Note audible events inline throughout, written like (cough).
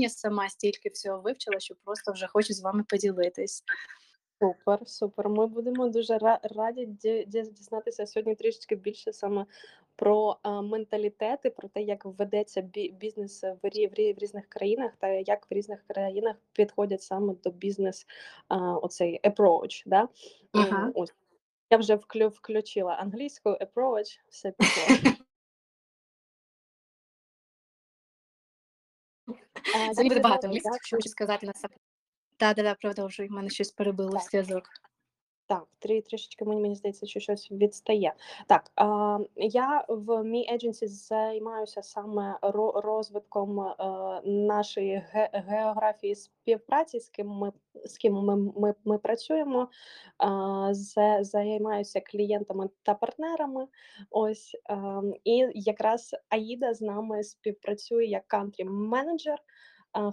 навчання сама стільки всього вивчила, що просто вже хочу з вами поділитись. Супер, супер. Ми будемо дуже раді ді- ді- дізнатися сьогодні трішечки більше саме про менталітети, про те, як ведеться бізнес в, рі- в, рі- в різних країнах, та як в різних країнах підходять саме до бізнес оцей approach. Да? Ага. Ось. Я вже вклю, включила англійську approach, все пішло. (laughs) Це буде багато що хочу сказати на себе. Та, да, да, продовжуй, в мене щось перебило зв'язок. Так, трі, трішечки мені, мені здається, що щось відстає. Так, а, я в мій едженсі займаюся саме розвитком е, нашої ге- географії співпраці, з ким ми з ким ми, ми, ми працюємо. За- займаюся клієнтами та партнерами. Ось а, і якраз Аїда з нами співпрацює як кантрі менеджер.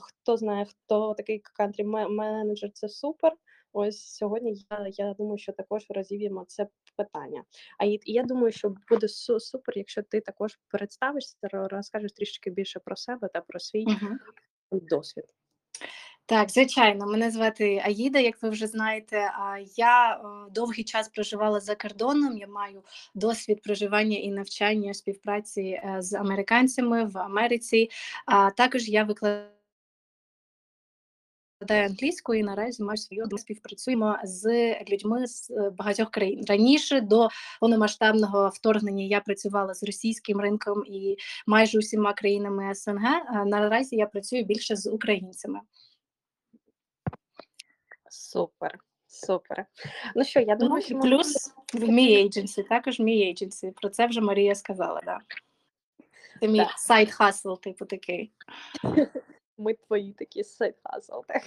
Хто знає, хто такий кантрі менеджер, це супер. Ось сьогодні я, я думаю, що також розіб'ємо це питання. А і, і я думаю, що буде су- супер, якщо ти також представишся, ро- розкажеш трішки більше про себе та про свій Угу. досвід. Так, звичайно, мене звати Аїда, як ви вже знаєте. А я е, довгий час проживала за кордоном. Я маю досвід проживання і навчання співпраці е, з американцями в Америці. А також я викладаю англійською і наразі маю свою ми співпрацюємо з людьми з е, багатьох країн. Раніше до повномасштабного вторгнення я працювала з російським ринком і майже усіма країнами СНГ. А наразі я працюю більше з українцями. Супер, супер. Ну що, я Ну, думаю, і що плюс в мій ейдженсі, також мій ейдженсі. Про це вже Марія сказала, да. Це мій side hustle, типу такий. (laughs) ми твої такі side hustle, так.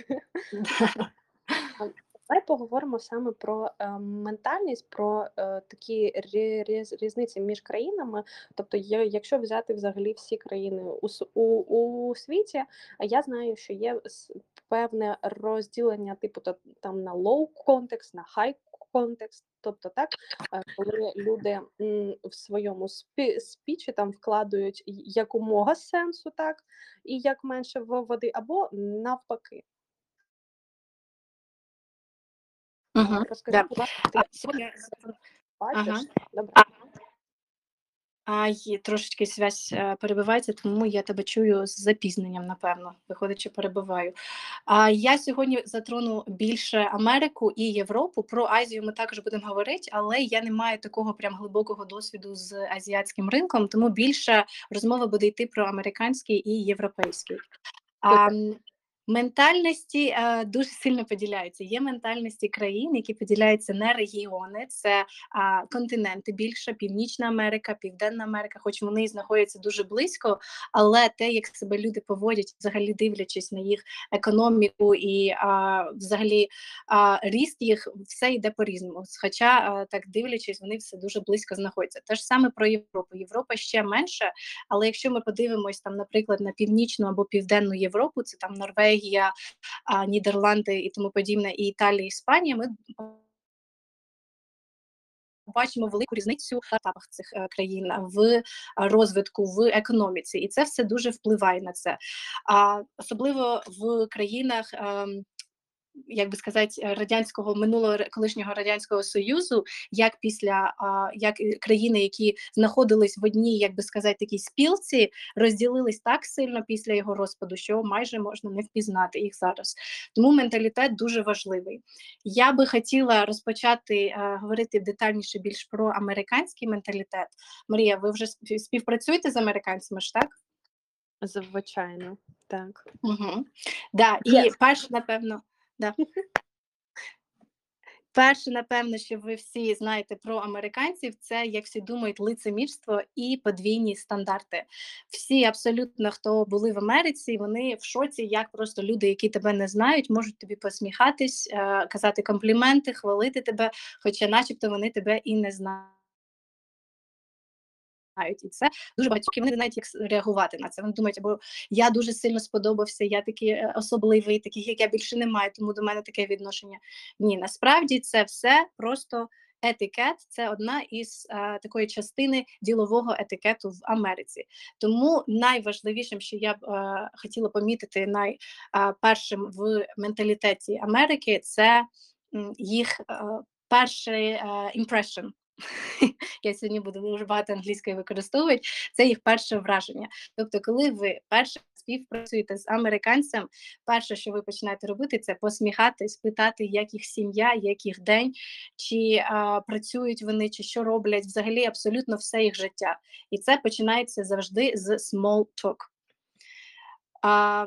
Давай поговоримо саме про е, ментальність, про е, такі різ- різниці між країнами. Тобто, є, якщо взяти взагалі всі країни у, у, у світі, а я знаю, що є певне розділення, типу то, там на low context, на high context. Тобто, так, е, коли люди в своєму спі, спічі там вкладають якомога сенсу, так, і як менше води, або навпаки. Угу. Розкажи, будь ласка, ти бачиш? Добре. А, є, трошечки зв'язь е, перебивається, тому я тебе чую з запізненням, напевно, виходить, що перебиваю. А я сьогодні затрону більше Америку і Європу. Про Азію ми також будемо говорити, але я не маю такого прям глибокого досвіду з азіатським ринком, тому більше розмова буде йти про американський і європейський. А, Ментальності е, дуже сильно поділяються. Є ментальності країн, які поділяються на регіони, це а, континенти більше, Північна Америка, Південна Америка, хоч вони знаходяться дуже близько, але те, як себе люди поводять, взагалі дивлячись на їх економіку і а, взагалі ріст їх, все йде по-різному. Хоча а, так дивлячись, вони все дуже близько знаходяться. Те ж саме про Європу. Європа ще менше, але якщо ми подивимось там, наприклад, на північну або південну Європу, це там Норвегія, а, Нідерланди і тому подібне, і Італія, Іспанія, ми бачимо велику різницю в етапах цих е, країн в розвитку в економіці, і це все дуже впливає на це. Особливо в країнах. Як би сказати, радянського минулого колишнього радянського союзу, як після як країни, які знаходились в одній, як би сказати, такій спілці, розділились так сильно після його розпаду, що майже можна не впізнати їх зараз. Тому менталітет дуже важливий. Я би хотіла розпочати е, говорити детальніше більш про американський менталітет. Марія, ви вже співпрацюєте з американцями ж так? Звичайно, так. Угу. Да, і Yes. перше, напевно, да. Перше, напевно, що ви всі знаєте про американців, це як всі думають, лицемірство і подвійні стандарти. Всі абсолютно, хто були в Америці, вони в шоці, як просто люди, які тебе не знають, можуть тобі посміхатись, е, казати компліменти, хвалити тебе, хоча, начебто, вони тебе і не знають. І це дуже багатькі вони не знають, як реагувати на це. Вони думають, або я дуже сильно сподобався, я такий е, особливий, таких як я більше немає, тому до мене таке відношення. Ні, насправді це все просто етикет це одна із е, такої частини ділового етикету в Америці. Тому найважливішим, що я б е, хотіла помітити найпершим в менталітеті Америки, це їх е, перший impression. (laughs) Я сьогодні буду дуже багато англійської використовувати. Це їх перше враження. Тобто, коли ви перше співпрацюєте з американцем, перше, що ви починаєте робити, це посміхатись, питати, як їх сім'я, як їх день, чи а, працюють вони, чи що роблять, взагалі абсолютно все їх життя. І це починається завжди з small talk. А,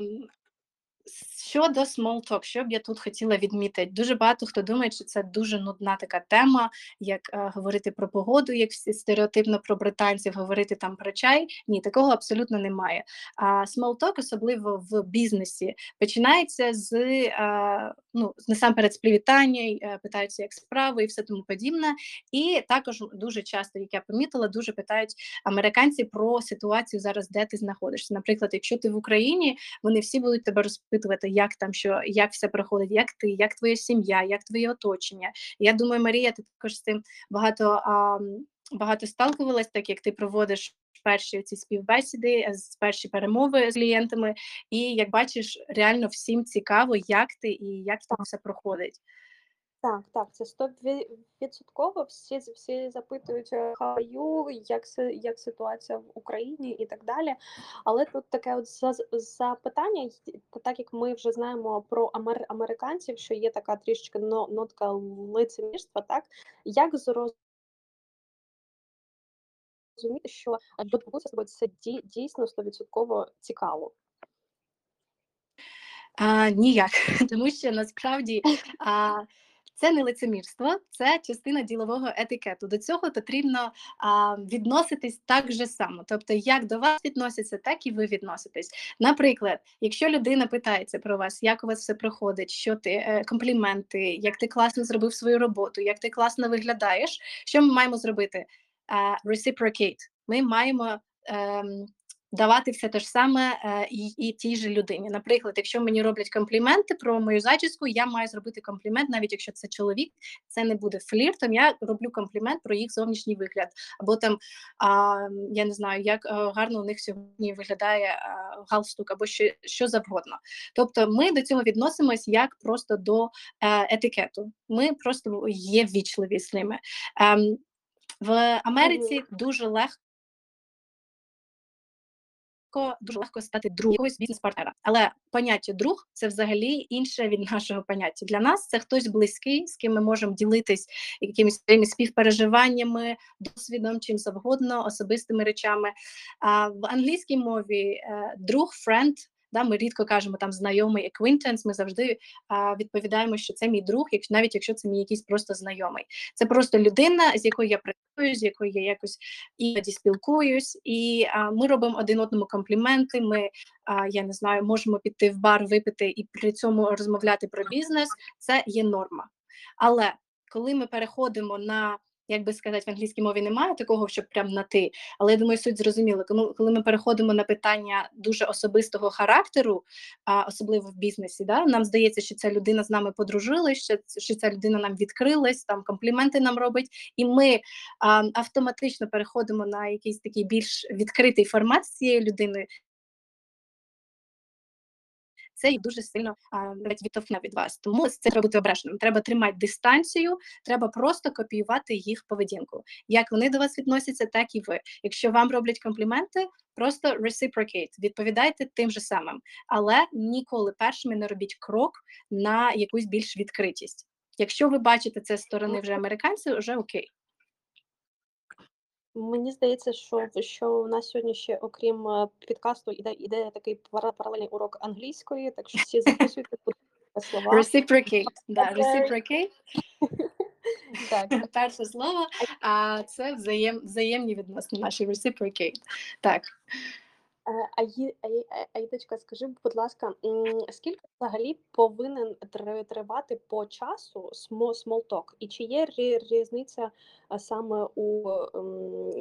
Щодо talk, що б я тут хотіла відмітити, дуже багато хто думає, що це дуже нудна така тема, як е, говорити про погоду, як стереотипно про британців, говорити там про чай. Ні, такого абсолютно немає. А talk, особливо в бізнесі, починається з е, ну насамперед з привітання, е, питаються як справи і все тому подібне. І також дуже часто, як я помітила, дуже питають американці про ситуацію зараз, де ти знаходишся. Наприклад, якщо ти в Україні, вони всі будуть тебе розпитувати, як там що, як все проходить, як ти, як твоя сім'я, як твоє оточення. Я думаю, Марія, ти також з цим багато а, багато сталкувалась, так як ти проводиш перші ці співбесіди, з перші перемови з клієнтами, і як бачиш, реально всім цікаво, як ти і як там все проходить. Так, так, це стовідсотково. Всі всі запитують е, are you, як як ситуація в Україні і так далі. Але тут таке от запитання, та так як ми вже знаємо про амер, американців, що є така трішечки но- нотка лицемірства, так як зрозуміти, що тобою це дій- дійсно стовідсотково цікаво. А, ніяк, (laughs) тому що насправді а, це не лицемірство, це частина ділового етикету. До цього потрібно а, відноситись так же само. Тобто, як до вас відносяться, так і ви відноситесь. Наприклад, якщо людина питається про вас, як у вас все проходить, що ти е, компліменти, як ти класно зробив свою роботу, як ти класно виглядаєш, що ми маємо зробити? А, reciprocate. Ми маємо. Давати все те ж саме е, і, і тій же людині. Наприклад, якщо мені роблять компліменти про мою зачіску, я маю зробити комплімент, навіть якщо це чоловік, це не буде фліртом. Я роблю комплімент про їх зовнішній вигляд, або там а, я не знаю, як а, гарно у них сьогодні виглядає а, галстук, або що, що завгодно. Тобто, ми до цього відносимось як просто до е, етикету. Ми просто є ввічливі з ними. Ем, в Америці дуже легко легко, дуже легко стати другом якогось бізнес-партнера. Але поняття друг це взагалі інше від нашого поняття. Для нас це хтось близький, з ким ми можемо ділитись якимись своїми співпереживаннями, досвідом, чим завгодно, особистими речами. А в англійській мові е, друг, френд. Да, ми рідко кажемо там знайомий acquaintance, Ми завжди а, відповідаємо, що це мій друг, як навіть якщо це мій якийсь просто знайомий. Це просто людина, з якою я працюю, з якою я якось іноді спілкуюсь, і а, ми робимо один одному компліменти. Ми а, я не знаю, можемо піти в бар, випити і при цьому розмовляти про бізнес. Це є норма. Але коли ми переходимо на як би сказати, в англійській мові немає такого, щоб прям на ти. Але я думаю, суть зрозуміла. Коли, коли ми переходимо на питання дуже особистого характеру, а особливо в бізнесі, да, нам здається, що ця людина з нами подружилась, що, що ця людина нам відкрилась, там компліменти нам робить, і ми а, автоматично переходимо на якийсь такий більш відкритий формат з цією людиною це їх дуже сильно а, відтовкне від вас. Тому це треба бути обережним. Треба тримати дистанцію, треба просто копіювати їх поведінку. Як вони до вас відносяться, так і ви. Якщо вам роблять компліменти, просто reciprocate, відповідайте тим же самим, але ніколи першими не робіть крок на якусь більш відкритість. Якщо ви бачите це з сторони вже американців, вже окей. Мені здається, що що у нас сьогодні ще, окрім підкасту, іде іде такий паралельний урок англійської, так що всі записуйте слова. Reciprocate, да, reciprocate. (laughs) Так. (laughs) Перше слово, а це взаєм, взаємні відносини наші reciprocate. Так. Е, А Ї- а Ї- а- Аїдочка, скажи, будь ласка, скільки взагалі повинен тривати по часу смо- small? І чи є рі- різниця саме у,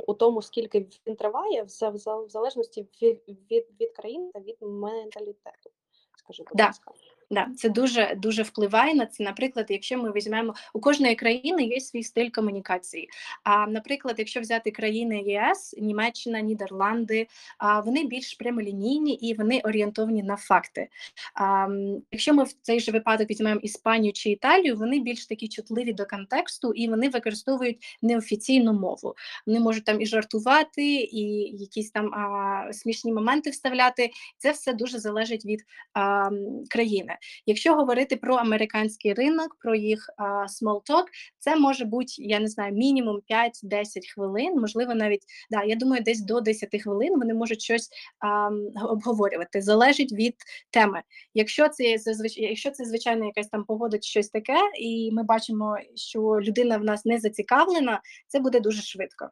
у тому, скільки він триває, в за- в в залежності від, від, від країни та від менталітету? Скажи, будь Да. ласка. Да, це дуже дуже впливає на це. Наприклад, якщо ми візьмемо у кожної країни є свій стиль комунікації. А наприклад, якщо взяти країни ЄС, Німеччина, Нідерланди, а вони більш прямолінійні і вони орієнтовані на факти. А, Якщо ми в цей же випадок візьмемо Іспанію чи Італію, вони більш такі чутливі до контексту і вони використовують неофіційну мову. Вони можуть там і жартувати, і якісь там а, смішні моменти вставляти. Це все дуже залежить від а, країни. Якщо говорити про американський ринок, про їх а, small talk, це може бути, я не знаю, мінімум 5-10 хвилин, можливо, навіть да, я думаю, десь до 10 хвилин вони можуть щось а, обговорювати. Залежить від теми. Якщо це зазвичай, якщо це звичайно якась там погода чи щось таке, і ми бачимо, що людина в нас не зацікавлена, це буде дуже швидко.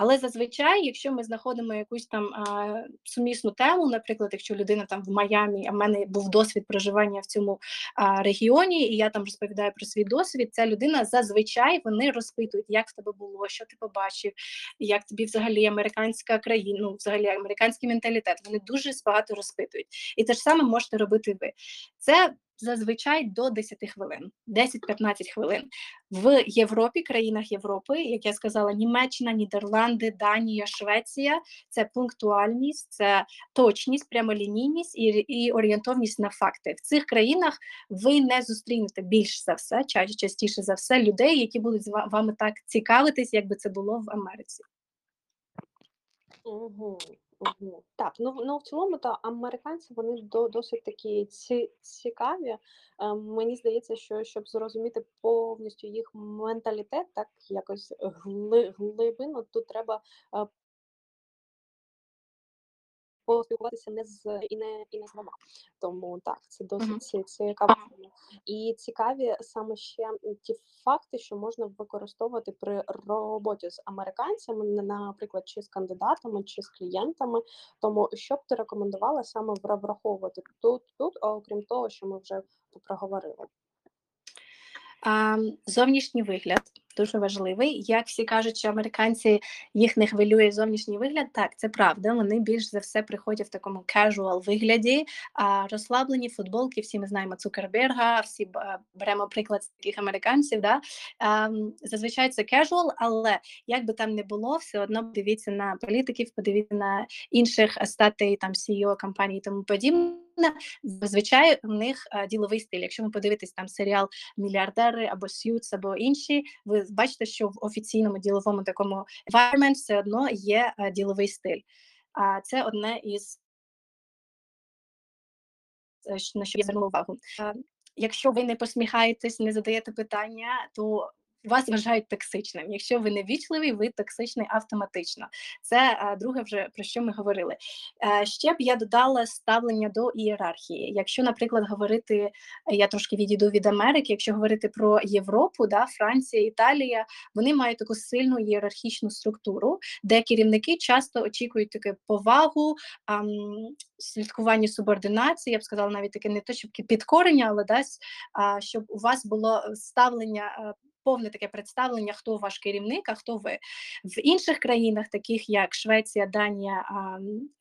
Але зазвичай, якщо ми знаходимо якусь там а, сумісну тему, наприклад, якщо людина там в Майамі, а в мене був досвід проживання в цьому а, регіоні, і я там розповідаю про свій досвід, ця людина зазвичай вони розпитують, як в тебе було, що ти побачив, як тобі взагалі американська країна, ну взагалі американський менталітет. Вони дуже багато розпитують. І те ж саме можете робити ви. Це зазвичай до 10 хвилин, 10-15 хвилин. В Європі, країнах Європи, як я сказала, Німеччина, Нідерланди, Данія, Швеція це пунктуальність, це точність, прямолінійність і, і орієнтовність на факти. В цих країнах ви не зустрінете більш за все, частіше за все, людей, які будуть з вами так цікавитись, як би це було в Америці. Угу. Угу. Так, ну ну в цілому, то американці вони до досить такі ці, цікаві. Е, мені здається, що щоб зрозуміти повністю їх менталітет, так якось гли, глибину, тут треба е, поспілкуватися не з і не і не з двома. Тому так, це досить Мгм. цікаво. І цікаві саме ще ті факти, що можна використовувати при роботі з американцями, наприклад, чи з кандидатами, чи з клієнтами. Тому що б ти рекомендувала саме враховувати тут, тут, окрім того, що ми вже проговорили. А, зовнішній вигляд дуже важливий. Як всі кажуть, що американці їх не хвилює зовнішній вигляд, так це правда. Вони більш за все приходять в такому casual вигляді, розслаблені футболки. Всі ми знаємо Цукерберга, всі беремо приклад з таких американців. Да? А, зазвичай це casual, але як би там не було, все одно дивіться на політиків, подивіться на інших статей там CEO компаній і тому подібне. Зазвичай в них діловий стиль. Якщо ви подивитесь там серіал мільярдери або Сьюз, або інші, ви бачите, що в офіційному діловому такому environment все одно є а, діловий стиль. А це одне із е, на що я звернула увагу. Якщо ви не посміхаєтесь, не задаєте питання, то вас вважають токсичним. Якщо ви не вічливий, ви токсичний автоматично. Це друге, вже про що ми говорили. Е, Ще б я додала ставлення до ієрархії. Якщо, наприклад, говорити, е, я трошки відійду від Америки, якщо говорити про Європу, да, Франція, Італія, вони мають таку сильну ієрархічну структуру, де керівники часто очікують таке повагу, слідкування субординації, я б сказала, навіть таке не то, щоб підкорення, але дасть, щоб у вас було ставлення. Повне таке представлення, хто ваш керівник, а хто ви в інших країнах, таких як Швеція, Данія,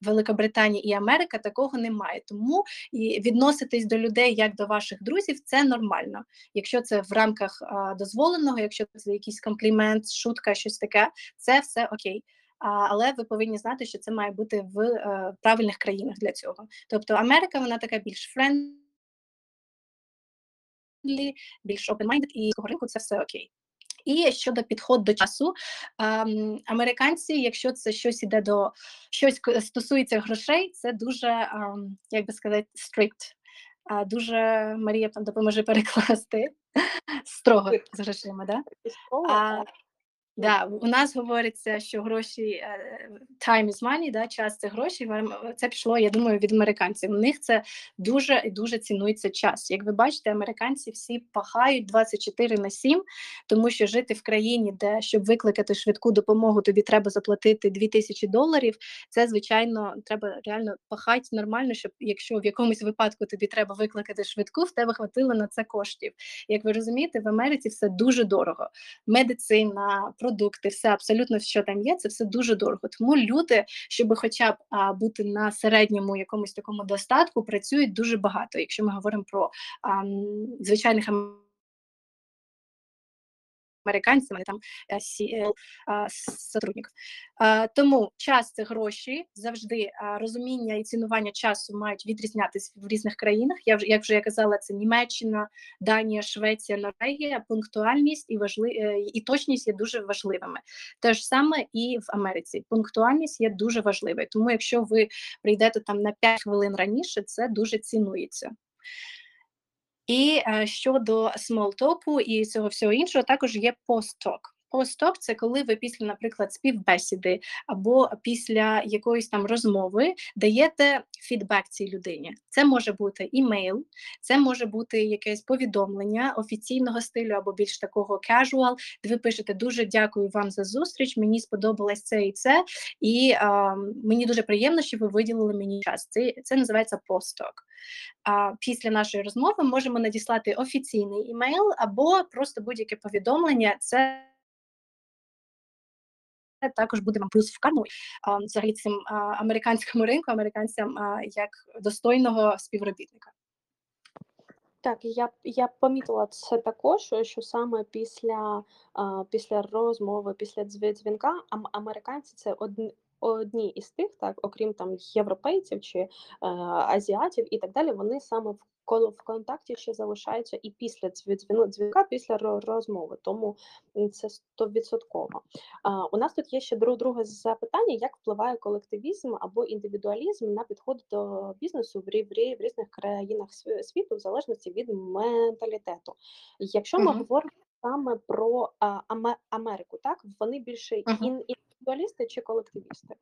Великобританія і Америка, такого немає. Тому і відноситись до людей як до ваших друзів, це нормально. Якщо це в рамках дозволеного, якщо це якийсь комплімент, шутка, щось таке, це все окей. Але ви повинні знати, що це має бути в е, правильних країнах для цього. Тобто Америка, вона така більш friendly, більш open-minded, і з ринку це все окей. І щодо підходу до часу, ем, американці, якщо це щось іде до щось стосується грошей, це дуже, ем, як би сказати, strict. А, дуже Марія там допоможе (laughs) перекласти строго з грошима, да? А, так, Да, у нас говориться, що гроші е, time is money, да, час це гроші. Це пішло, я думаю, від американців. У них це дуже і дуже цінується час. Як ви бачите, американці всі пахають 24 на 7, тому що жити в країні, де щоб викликати швидку допомогу, тобі треба заплатити 2000 доларів. Це звичайно треба реально пахати нормально, щоб якщо в якомусь випадку тобі треба викликати швидку, в тебе хватило на це коштів. Як ви розумієте, в Америці все дуже дорого. Медицина, продукти, все абсолютно що там є, це все дуже дорого. Тому люди, щоб хоча б а, бути на середньому якомусь такому достатку, працюють дуже багато. Якщо ми говоримо про а, звичайних ам- американців, вони там е, сі, е, сотрудників. Тому час це гроші завжди розуміння і цінування часу мають відрізнятися в різних країнах. Я вже як вже я казала, це Німеччина, Данія, Швеція, Норвегія. Пунктуальність і важли... е, і точність є дуже важливими. Те ж саме і в Америці. Пунктуальність є дуже важливою. Тому, якщо ви прийдете там на 5 хвилин раніше, це дуже цінується. І е, щодо смолтоку і цього всього іншого, також є посток. Посток це коли ви після, наприклад, співбесіди або після якоїсь там розмови даєте фідбек цій людині. Це може бути імейл, це може бути якесь повідомлення офіційного стилю або більш такого casual, де ви пишете дуже дякую вам за зустріч. Мені сподобалось це і це, і а, мені дуже приємно, що ви виділили мені час. Це, це називається посток. А після нашої розмови можемо надіслати офіційний імейл або просто будь-яке повідомлення. Це також буде вам плюс в карму взагалі цим американському ринку, американцям як достойного співробітника. Так, я я помітила це також, що саме після після розмови, після дзвінка, ам, американці це одні, із тих, так, окрім там європейців чи е, азіатів і так далі, вони саме в кол- в контакті ще залишаються і після дзві- дзвіну- дзвінка, після розмови. Тому це стовідсотково. У нас тут є ще дру- друге запитання: як впливає колективізм або індивідуалізм на підход до бізнесу в рі- в в різних країнах світу, в залежності від менталітету. Якщо ми Мгм. говоримо саме про Америку, так вони більше індивідуалісти чи колективісти?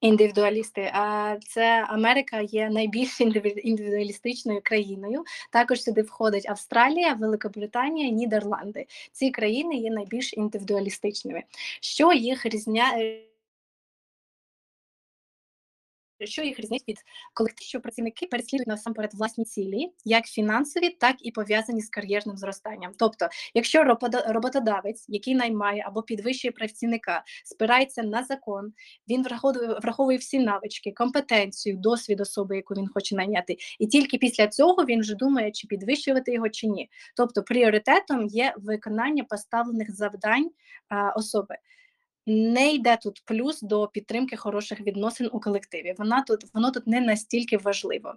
Індивідуалісти. А це Америка є найбільш індиві- індивідуалістичною країною. Також сюди входить Австралія, Великобританія, Нідерланди. Ці країни є найбільш індивідуалістичними. Що їх різняє? Що їх різнить від колективів, що працівники переслідують насамперед власні цілі, як фінансові, так і пов'язані з кар'єрним зростанням. Тобто, якщо роботодавець, який наймає або підвищує працівника, спирається на закон, він враховує, враховує всі навички, компетенцію, досвід особи, яку він хоче найняти, і тільки після цього він вже думає, чи підвищувати його чи ні. Тобто, пріоритетом є виконання поставлених завдань а, особи. Не йде тут плюс до підтримки хороших відносин у колективі. Вона тут воно тут не настільки важливо.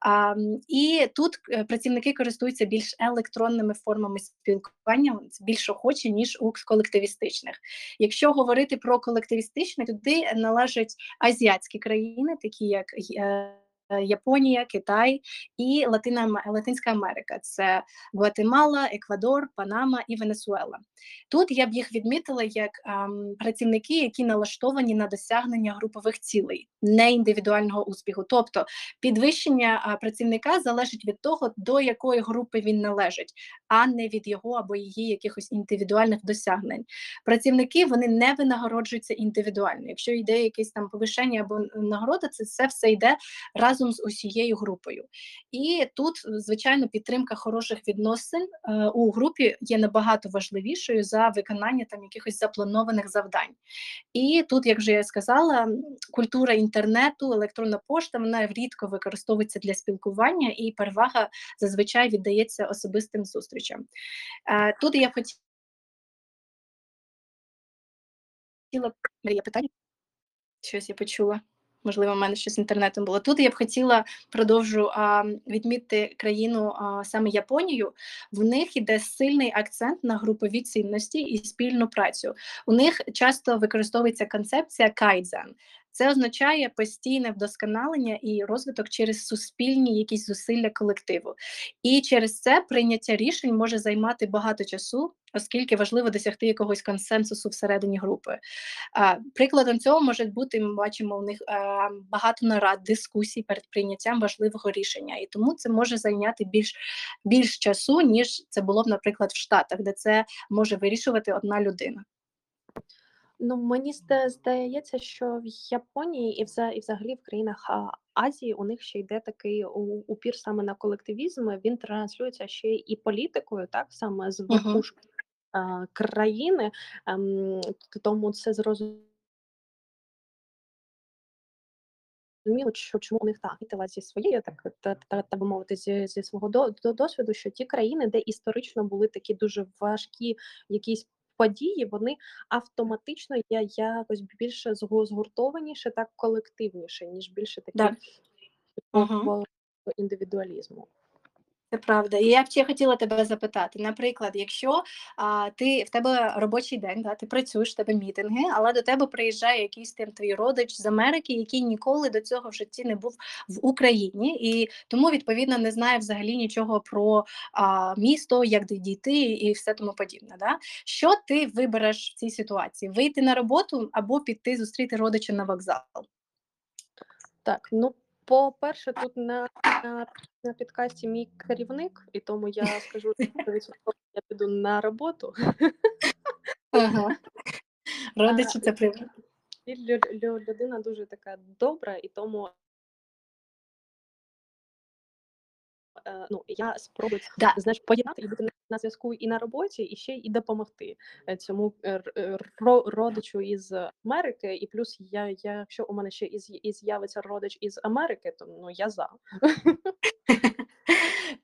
А, і тут е, працівники користуються більш електронними формами спілкування, більш охочі, ніж у колективістичних. Якщо говорити про колективістичне, туди належать азіатські країни, такі як е, Японія, Китай і Латина, Латинська Америка. Це Гватемала, Еквадор, Панама і Венесуела. Тут я б їх відмітила як ем, працівники, які налаштовані на досягнення групових цілей, не індивідуального успіху. Тобто підвищення працівника залежить від того, до якої групи він належить, а не від його або її якихось індивідуальних досягнень. Працівники вони не винагороджуються індивідуально. Якщо йде якесь там повищення або нагорода, це, це все йде разом з усією групою. І тут, звичайно, підтримка хороших відносин е, у групі є набагато важливішою за виконання там якихось запланованих завдань. І тут, як вже я сказала, культура інтернету, електронна пошта вона рідко використовується для спілкування, і перевага зазвичай віддається особистим зустрічам. Е, Тут я б хотіла питання. Щось я почула. Можливо, в мене щось з інтернетом було. Тут я б хотіла продовжу а, відмітити країну а, саме Японію. В них іде сильний акцент на групові цінності і спільну працю. У них часто використовується концепція кайдзен. Це означає постійне вдосконалення і розвиток через суспільні якісь зусилля колективу. І через це прийняття рішень може займати багато часу, оскільки важливо досягти якогось консенсусу всередині групи. Прикладом цього може бути, ми бачимо у них багато нарад, дискусій перед прийняттям важливого рішення, і тому це може зайняти більш, більш часу, ніж це було б, наприклад, в Штатах, де це може вирішувати одна людина. Ну, мені зда- здається, що в Японії і, вза- і взагалі в країнах а, Азії у них ще йде такий у- упір саме на колективізм. Він транслюється ще і політикою, так саме з Мгм. верхушки а, країни, ем, т тому це зрозу зрозуміло, що чому у них так помітила зі своєї, так та та би мовити, зі зі свого до до досвіду, що ті країни, де історично були такі дуже важкі якісь події, вони автоматично я якось більше згу згуртованіше, так колективніше, ніж більше такі Да. Мгм. типового індивідуалізму. Це правда. І я б ще хотіла тебе запитати, наприклад, якщо а, ти в тебе робочий день, да, ти працюєш, в тебе мітинги, але до тебе приїжджає якийсь там твій родич з Америки, який ніколи до цього в житті не був в Україні, і тому відповідно не знає взагалі нічого про а, місто, як дійти і все тому подібне. Да? Що ти вибереш в цій ситуації? Вийти на роботу або піти зустріти родича на вокзал? Так, ну, по-перше, тут на на на підкасті мій керівник, і тому я скажу, що (laughs) 100% я піду на роботу. Ага. (laughs) А, Родичі це лю людина дуже така добра, і тому ну, я спробую, Да. знаєш, поєднати і бути на зв'язку і на роботі, і ще і допомогти, цьому, е, ро родичу із Америки. І плюс я я якщо у мене ще і з'явиться родич із Америки, то, ну, я за. (laughs)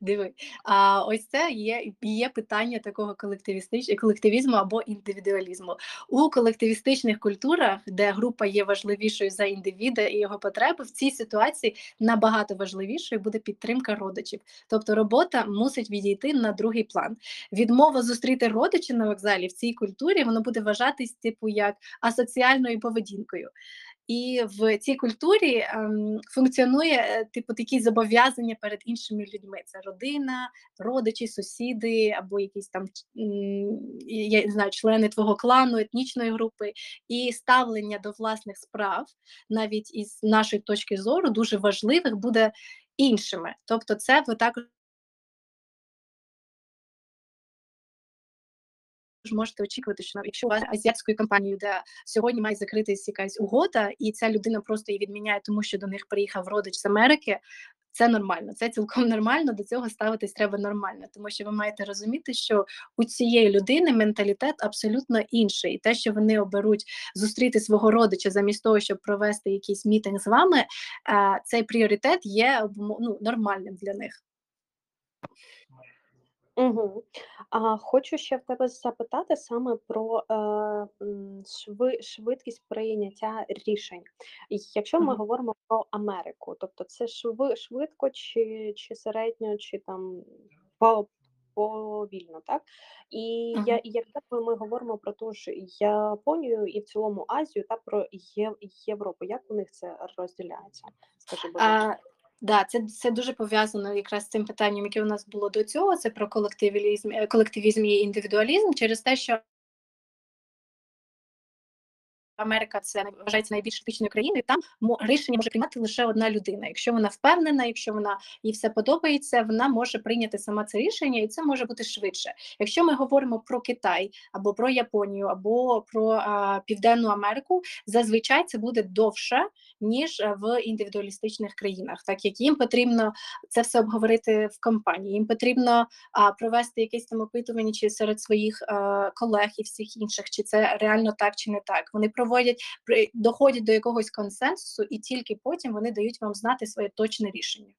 Диви, а ось це є є питання такого колективістич колективізму або індивідуалізму. У колективістичних культурах, де група є важливішою за індивіда і його потреби, в цій ситуації набагато важливішою буде підтримка родичів. Тобто робота мусить відійти на другий план. Відмова зустріти родича на вокзалі в цій культурі воно буде вважатись типу як асоціальною поведінкою. І в цій культурі ем, функціонує е, типу такі зобов'язання перед іншими людьми: це родина, родичі, сусіди або якісь там я не знаю, члени твого клану, етнічної групи, і ставлення до власних справ, навіть із нашої точки зору, дуже важливих буде іншими. Тобто, це ви також. Можете очікувати, що якщо у вас азіатською компанією, де сьогодні має закритись якась угода, і ця людина просто її відміняє, тому що до них приїхав родич з Америки. Це нормально, це цілком (laughs) нормально. До цього ставитись треба нормально, тому що ви маєте розуміти, що у цієї людини менталітет абсолютно інший, і те, що вони оберуть зустріти свого родича замість того, щоб провести якийсь мітинг з вами, е, цей пріоритет є ну, нормальним для них. Мгм. А, хочу ще в тебе запитати саме про, е, м, шви швидкість прийняття рішень. Якщо ми Мгм. говоримо про Америку, тобто це шви швидко чи чи середньо, чи там по повільно, так? І я Мгм. і якщо ми ми говоримо про ту ж Японію і в цілому Азію та про Є Європу, як у них це розділяється? Скажи, будь ласка. Да, це, це дуже пов'язано якраз з цим питанням, яке у нас було до цього. Це про колективізм, е, колективізм і індивідуалізм через те, що Америка це вважається найбільш етичною країною. Там рішення може приймати лише одна людина. Якщо вона впевнена, якщо вона їй все подобається, вона може прийняти сама це рішення, і це може бути швидше. Якщо ми говоримо про Китай або про Японію, або про а, Південну Америку, зазвичай це буде довше ніж е, в індивідуалістичних країнах, так як їм потрібно це все обговорити в компанії. Їм потрібно а, провести якесь там опитування чи серед своїх е, колег і всіх інших, чи це реально так чи не так. Вони проводять доходять до якогось консенсусу, і тільки потім вони дають вам знати своє точне рішення.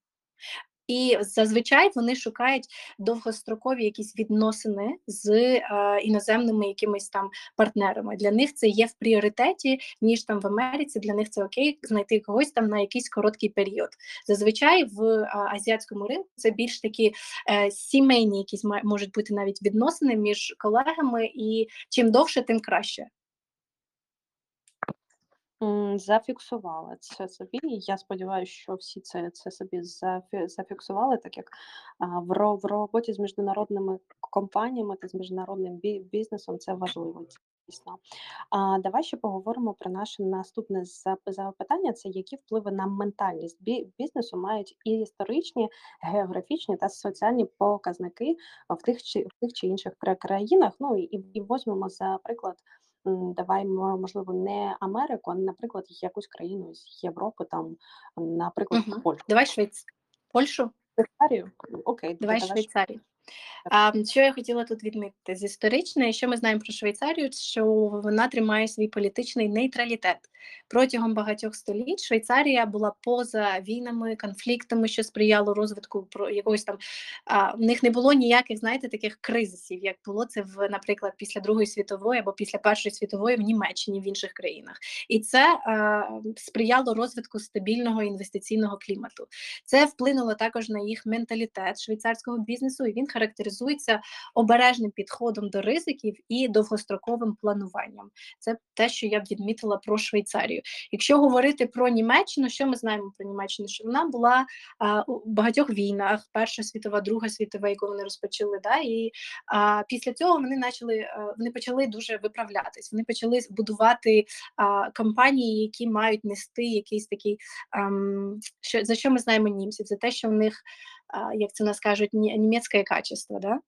І зазвичай вони шукають довгострокові якісь відносини з е, іноземними якимись там партнерами. Для них це є в пріоритеті, ніж там в Америці. Для них це окей знайти когось там на якийсь короткий період. Зазвичай в е, азіатському ринку це більш такі е, сімейні, якісь можуть бути навіть відносини між колегами, і чим довше, тим краще. М, Зафіксувала це собі. Я сподіваюся, що всі це, це собі зафі- зафіксували, так як в, в роботі з міжнародними компаніями та з міжнародним бі- бізнесом це важливо. Дійсно. А, давай ще поговоримо про наше наступне зап- запитання: це які впливи на ментальність бі- бізнесу мають і історичні, географічні та соціальні показники в тих чи в тих чи інших кра- країнах. Ну і, і візьмемо за приклад давай, мо можливо, не Америку, а, наприклад, якусь країну з Європи, там, наприклад, Угу. Польщу. Давай Швейц... Польщу, Швейцарію? Окей, давай давай Швейцарію. Що я хотіла тут відмітити з історичної, що ми знаємо про Швейцарію, що вона тримає свій політичний нейтралітет. Протягом багатьох століть Швейцарія була поза війнами, конфліктами, що сприяло розвитку якогось там. В них не було ніяких, знаєте, таких кризисів, як було це в, наприклад, після Другої світової або після Першої світової в Німеччині в інших країнах. І це сприяло розвитку стабільного інвестиційного клімату. Це вплинуло також на їх менталітет швейцарського бізнесу, і він характеризується обережним підходом до ризиків і довгостроковим плануванням. Це те, що я б відмітила про Швейцарію. Якщо говорити про Німеччину, що ми знаємо про Німеччину? Що вона була а, у багатьох війнах, Перша світова, Друга світова, яку вони розпочали, да, і а, після цього вони почали а, вони почали дуже виправлятись. Вони почали будувати а, компанії, які мають нести якийсь такий, ам, що за що ми знаємо німців? За те, що в них як це нас кажуть, німецьке качество. Да?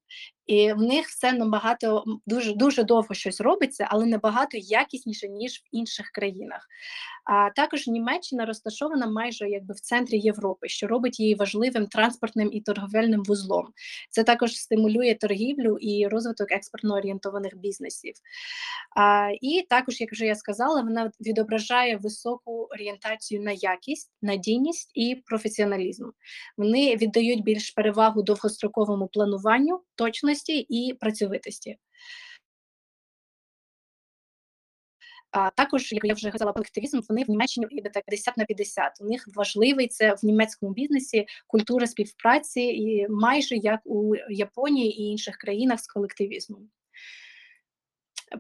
І в них все набагато дуже дуже довго щось робиться, але набагато якісніше ніж в інших країнах. А також Німеччина розташована майже якби в центрі Європи, що робить її важливим транспортним і торговельним вузлом. Це також стимулює торгівлю і розвиток експортно орієнтованих бізнесів. А, і також, як вже я сказала, вона відображає високу орієнтацію на якість, надійність і професіоналізм. Вони віддають більш перевагу довгостроковому плануванню, точності і працьовитості. А також, як я вже казала, колективізм, вони в Німеччині іде так 50 на 50. У них важливий це в німецькому бізнесі культура співпраці, і майже як у Японії і інших країнах з колективізмом.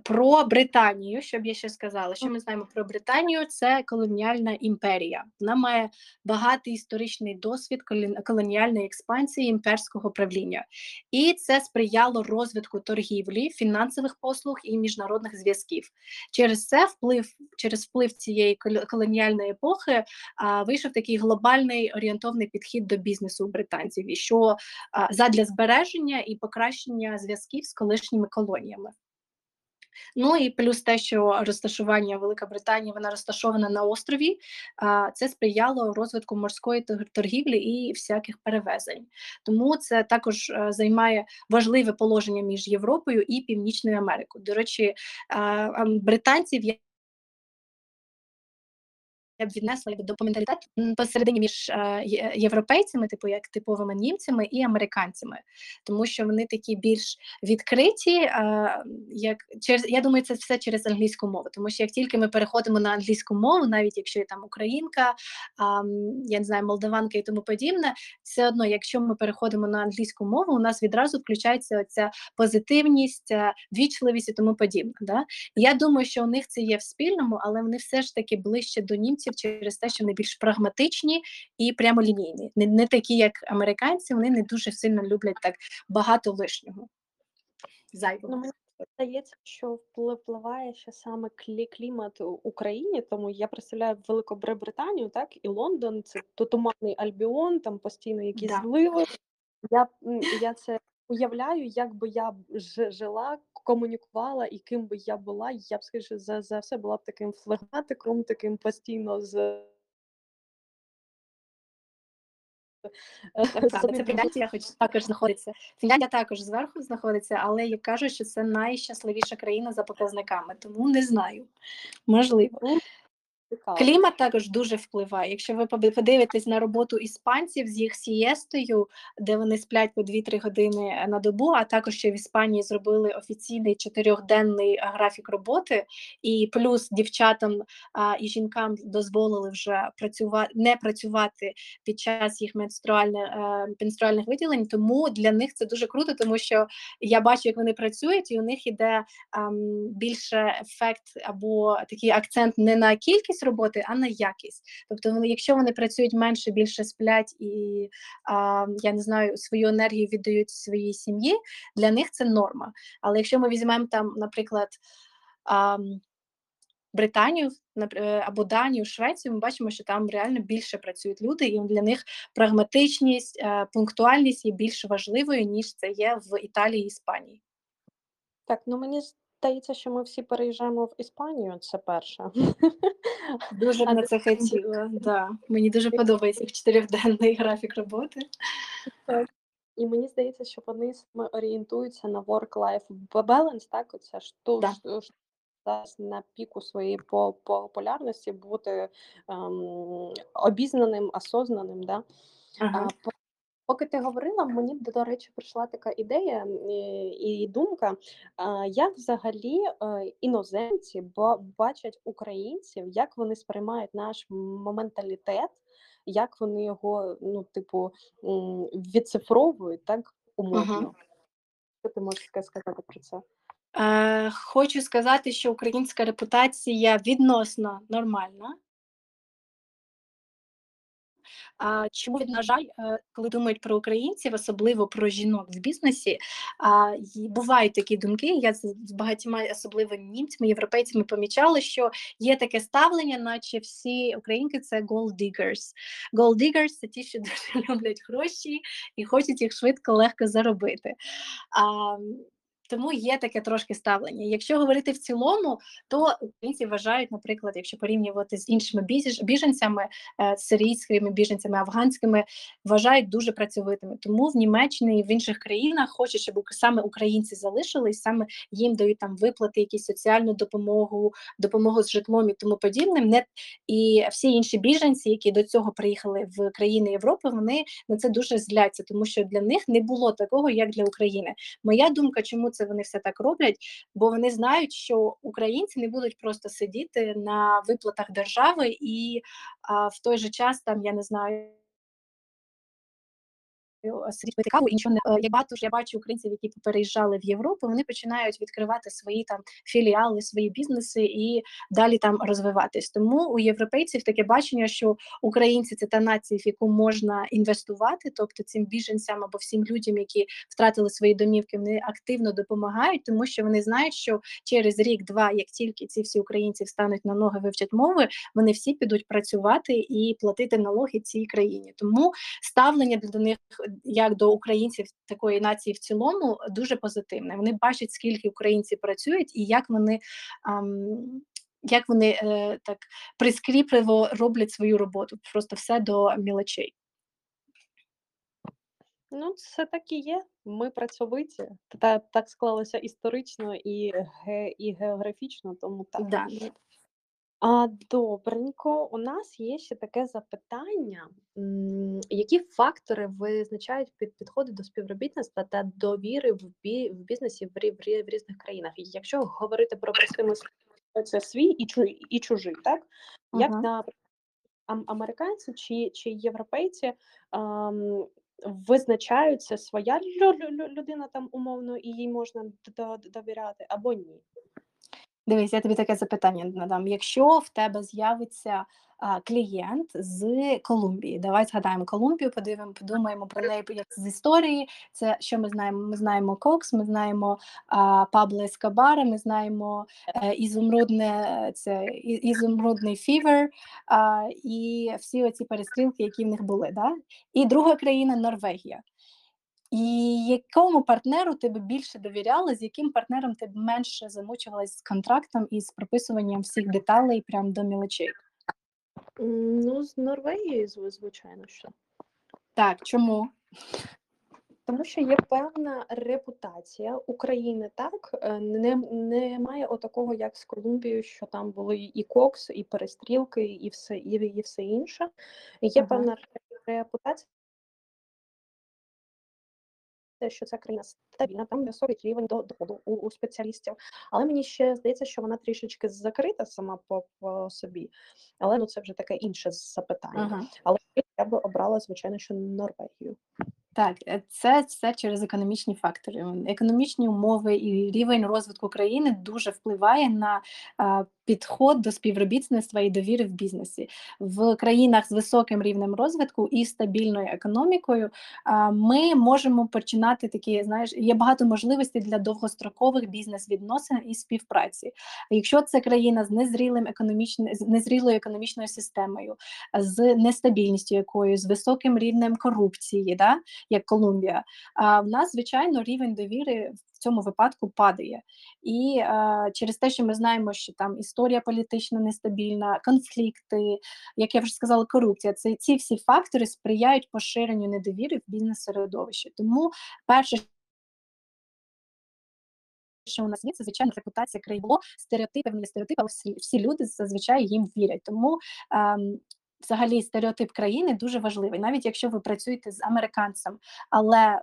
Про Британію, що б я ще сказала, що ми знаємо про Британію, це колоніальна імперія. Вона має багатий історичний досвід колоніальної експансії імперського правління, і це сприяло розвитку торгівлі, фінансових послуг і міжнародних зв'язків. Через це вплив через вплив цієї колоніальної епохи а, вийшов такий глобальний орієнтовний підхід до бізнесу британців, і що а, задля збереження і покращення зв'язків з колишніми колоніями. Ну і плюс те, що розташування Велика Британія вона розташована на острові, це сприяло розвитку морської тор- торгівлі і всяких перевезень. Тому це також е, займає важливе положення між Європою і Північною Америкою. До речі, британців я б віднесла якби до менталітету посередині між е, європейцями, типу як типовими німцями і американцями, тому що вони такі більш відкриті. Е, як через я думаю, це все через англійську мову. Тому що як тільки ми переходимо на англійську мову, навіть якщо я там українка, я не знаю, молдаванка і тому подібне, все одно, якщо ми переходимо на англійську мову, у нас відразу включається оця позитивність, е, вічливість і тому подібне. Да? Я думаю, що у них це є в спільному, але вони все ж таки ближче до німців через те, що вони більш прагматичні і прямолінійні. Не, не такі, як американці, вони не дуже сильно люблять так багато лишнього. Зайвого. Ну, мені здається, що впливає ще саме клімат у Україні, тому я представляю Великобританію, так і Лондон, це туманний Альбіон, там постійно якісь Да. зливи. Я, я це уявляю, як би я жила, комунікувала і ким би я була, я б скоріше за, за все була б таким флегматиком, таким постійно з. е, Так, правда, це Фінляндія, хоч також знаходиться. Фінляндія також зверху знаходиться, але як кажуть, що це найщасливіша країна за показниками, тому не знаю. Можливо. Цікаво. Клімат також дуже впливає. Якщо ви подивитесь на роботу іспанців з їх сієстою, де вони сплять по 2-3 години на добу, а також ще в Іспанії зробили офіційний чотирьохденний графік роботи, і плюс дівчатам а, і жінкам дозволили вже працювати не працювати під час їх е, менструальних виділень. Тому для них це дуже круто, тому що я бачу, як вони працюють, і у них іде ам, більше ефект або такий акцент не на кількість роботи, а на якість. Тобто, якщо вони працюють менше, більше сплять і а, я не знаю, свою енергію віддають своїй сім'ї, для них це норма. Але якщо ми візьмемо там, наприклад, ам, Британію е, або Данію, Швецію, ми бачимо, що там реально більше працюють люди, і для них прагматичність, е, пунктуальність є більш важливою, ніж це є в Італії і Іспанії. Так, ну мені здається, що ми всі переїжджаємо в Іспанію, це перше. Дуже (laughs) б на це хотіла. Да. Мені дуже подобається їх чотирьохденний графік роботи. і мені здається, що вони саме орієнтуються на work-life balance, так? Оця ж ту Да. зараз на піку своєї популярності бути ем, обізнаним, осознаним, да? Ага. А, Поки ти говорила, мені до речі прийшла така ідея і, думка, як взагалі е, іноземці ба- бачать українців, як вони сприймають наш м- менталітет, як вони його, ну, типу, відцифровують так умовно. Що ти можеш сказати про це? Е, хочу сказати, що українська репутація відносно нормальна. А чому на жаль, е, коли думають про українців, особливо про жінок в бізнесі, а, бувають такі думки. Я з багатьма, особливо німцями, європейцями, помічала, що є таке ставлення, наче всі українки це gold diggers. Gold diggers – це ті, що (laughs) дуже люблять гроші і хочуть їх швидко, легко заробити. А, тому є таке трошки ставлення. Якщо говорити в цілому, то українці вважають, наприклад, якщо порівнювати з іншими біженцями, е, сирійськими біженцями, афганськими, вважають дуже працьовитими. Тому в Німеччині і в інших країнах хочуть, щоб саме українці залишились, саме їм дають там виплати, якісь соціальну допомогу, допомогу з житлом і тому подібним. Не і всі інші біженці, які до цього приїхали в країни Європи, вони на це дуже зляться, тому що для них не було такого, як для України. Моя думка, чому це вони все так роблять? Бо вони знають, що українці не будуть просто сидіти на виплатах держави, і а, в той же час там я не знаю. Сидіть пити каву і нічого не е, як багато ж я бачу українців, які переїжджали в Європу. Вони починають відкривати свої там філіали, свої бізнеси і далі там розвиватись. Тому у європейців таке бачення, що українці це та нація, в яку можна інвестувати, тобто цим біженцям або всім людям, які втратили свої домівки, вони активно допомагають, тому що вони знають, що через рік-два, як тільки ці всі українці встануть на ноги, вивчать мови, вони всі підуть працювати і платити налоги цій країні. Тому ставлення до них як до українців такої нації в цілому дуже позитивне. Вони бачать, скільки українці працюють і як вони. як вони е, так прискріпливо роблять свою роботу, просто все до мілочей. Ну, це так і є. Ми працьовиті. Та так склалося історично і, ге, і географічно, тому так. Да. А, добренько, у нас є ще таке запитання. М, Які фактори визначають під підходи до співробітництва та довіри в, бі, в бізнесі в, рі- в, рі- в різних країнах? І Якщо говорити про простими словами, це свій і, чу, і чужий, так? Як Ага. на ам- американці чи, чи європейці ам, визначаються своя лю- лю- лю- людина там умовно, і їй можна до- довіряти або ні? Дивись, я тобі таке запитання надам. Якщо в тебе з'явиться а, клієнт з Колумбії, давай згадаємо Колумбію, подивимо, подумаємо про неї як з історії. Це що ми знаємо? Ми знаємо Кокс, ми знаємо а, Пабло Ескобара, ми знаємо е, ізумрудне це ізумрудний фівер а, і всі оці перестрілки, які в них були. Да? І друга країна Норвегія. І якому партнеру ти би більше довіряла, з яким партнером ти б менше замучувалась з контрактом і з прописуванням всіх деталей прямо до мілочей? Ну, з Норвегії, звичайно, що. Так, чому? Тому що є певна репутація України, так е, не, немає отакого, як з Колумбією, що там були і кокс, і перестрілки, і все, і, і все інше. Є Ага. певна репутація, що ця країна стабільна, там високий рівень до- доходу у, у спеціалістів. Але мені ще здається, що вона трішечки закрита сама по, по собі. Але ну це вже таке інше запитання. Ага. Але я би обрала, звичайно, що Норвегію. Так, е, це все через економічні фактори. Економічні умови і рівень розвитку країни дуже впливає на а, підход до співробітництва і довіри в бізнесі. В країнах з високим рівнем розвитку і стабільною економікою а, ми можемо починати такі, знаєш, є багато можливостей для довгострокових бізнес-відносин і співпраці. Якщо це країна з незрілим економічним незрілою економічною системою, з нестабільністю якою, з високим рівнем корупції, да, як Колумбія, а в нас, звичайно, рівень довіри в цьому випадку падає. І е, через те, що ми знаємо, що там історія політична нестабільна, конфлікти, як я вже сказала, корупція, це ці всі фактори сприяють поширенню недовіри в бізнес-середовищі. Тому перше, що у нас є, це звичайно репутація країни. Стереотипи, не стереотипи, але всі, всі люди зазвичай їм вірять. Тому ем, взагалі стереотип країни дуже важливий, навіть якщо ви працюєте з американцем, але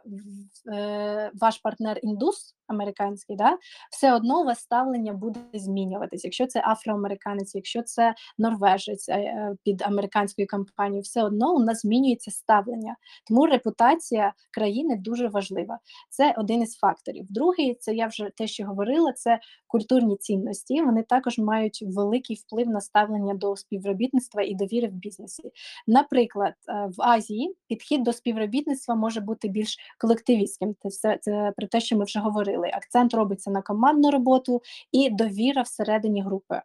е, ваш партнер індус американський, да, все одно у вас ставлення буде змінюватись. Якщо це афроамериканець, якщо це норвежець е, під американською компанією, все одно у нас змінюється ставлення. Тому репутація країни дуже важлива. Це один із факторів. Другий, це я вже те, що говорила, це культурні цінності. Вони також мають великий вплив на ставлення до співробітництва і довіри в. Наприклад, е, в Азії підхід до співробітництва може бути більш колективістським. Це все це про те, що ми вже говорили акцент робиться на командну роботу і довіра всередині групи.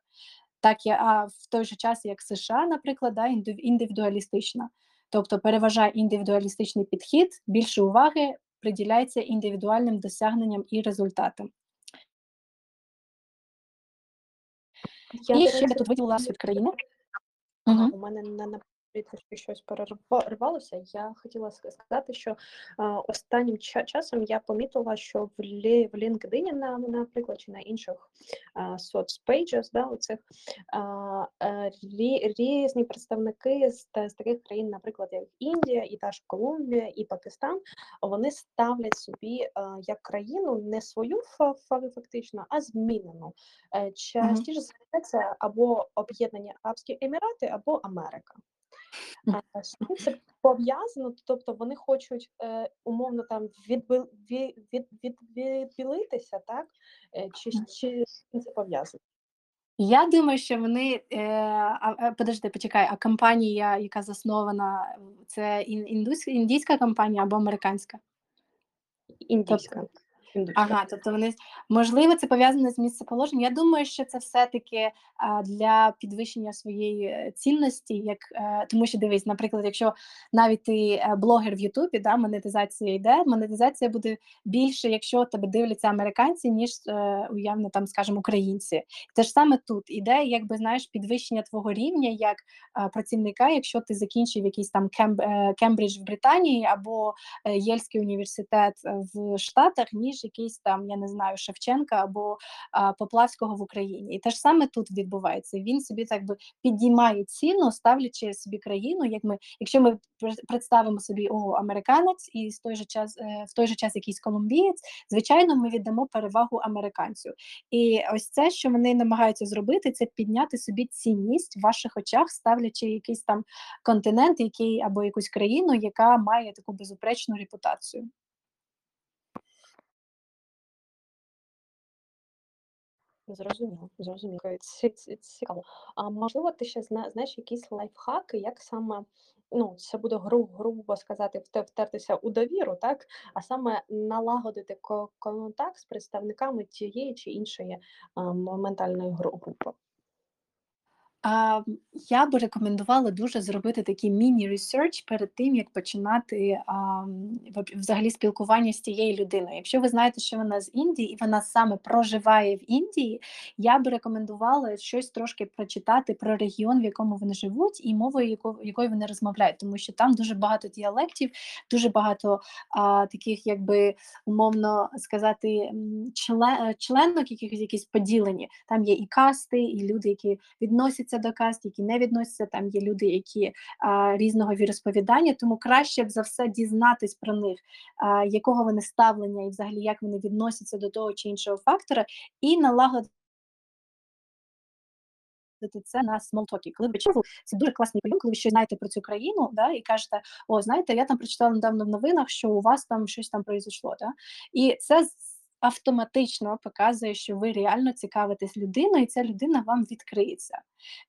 Так я а в той же час, як США, наприклад, да, індивідуалістична. Тобто переважає індивідуалістичний підхід, більше уваги приділяється індивідуальним досягненням і результатам. Я і ще тут виділила світ країни. Угу. У мене на трішки щось перервалося. Я хотіла сказати, що останнім часом я помітила, що в лі, в LinkedIn, на, наприклад, чи на інших соцпейджах, да, оцих а, рі, різні представники з, з таких країн, наприклад, як Індія, і та ж Колумбія, і Пакистан, вони ставлять собі як країну не свою фактично, а змінену. Е, частіше це або Об'єднані Арабські Емірати, або Америка. Це пов'язано, тобто вони хочуть е, умовно там відбил, від, від, від, відбілитися, так? Е, чи, чи це пов'язано? Я думаю, що вони е, а, подожди, почекай, а компанія, яка заснована, це індійська компанія або американська? Індійська. Тобто, Ага, тобто вони можливо це пов'язане з місцеположенням. Я думаю, що це все-таки для підвищення своєї е, цінності, як е, тому, що дивись, наприклад, якщо навіть ти е, блогер в Ютубі, да, монетизація йде, монетизація буде більше, якщо тебе дивляться американці, ніж уявно там, скажімо, українці. Те ж саме тут іде, якби знаєш, підвищення твого рівня як працівника, якщо ти закінчив якийсь там Кемб, Кембридж в Британії або Єльський університет в Штатах, ніж якийсь там, я не знаю, Шевченка або а, Поплавського в Україні. І те ж саме тут відбувається. Він собі так би підіймає ціну, ставлячи собі країну. Як ми, якщо ми представимо собі о, американець і в той же час е, в той же час якийсь колумбієць, звичайно, ми віддамо перевагу американцю. І ось це, що вони намагаються зробити, це підняти собі цінність в ваших очах, ставлячи якийсь там континент, який або якусь країну, яка має таку безупречну репутацію. Зрозуміло, зрозуміло. Ці- ці- Цікаво. А можливо, ти ще зна- знаєш якісь лайфхаки, як саме ну, це буде гру, грубо сказати, вте- втертися у довіру, так? А саме налагодити ко- контакт з представниками тієї чи іншої а, ментальної гру- групи. Я би рекомендувала дуже зробити такий міні- research перед тим, як починати взагалі спілкування з тією людиною. Якщо ви знаєте, що вона з Індії і вона саме проживає в Індії, я би рекомендувала щось трошки прочитати про регіон, в якому вони живуть, і мовою, якою, якою вони розмовляють, тому що там дуже багато діалектів, дуже багато а, таких, якби умовно сказати, член, членок, якихось якісь поділені. Там є і касти, і люди, які відносяться відносяться до каст, які не відносяться. Там є люди, які а, різного віросповідання, тому краще б за все дізнатись про них, а, якого вони ставлення і взагалі як вони відносяться до того чи іншого фактора, і налагодити це на small talk і. Коли ви чули, це дуже класний прийом, коли ви щось знаєте про цю країну, да, і кажете, о, знаєте, я там прочитала недавно в новинах, що у вас там щось там произошло. Да? І це автоматично показує, що ви реально цікавитесь людиною, і ця людина вам відкриється.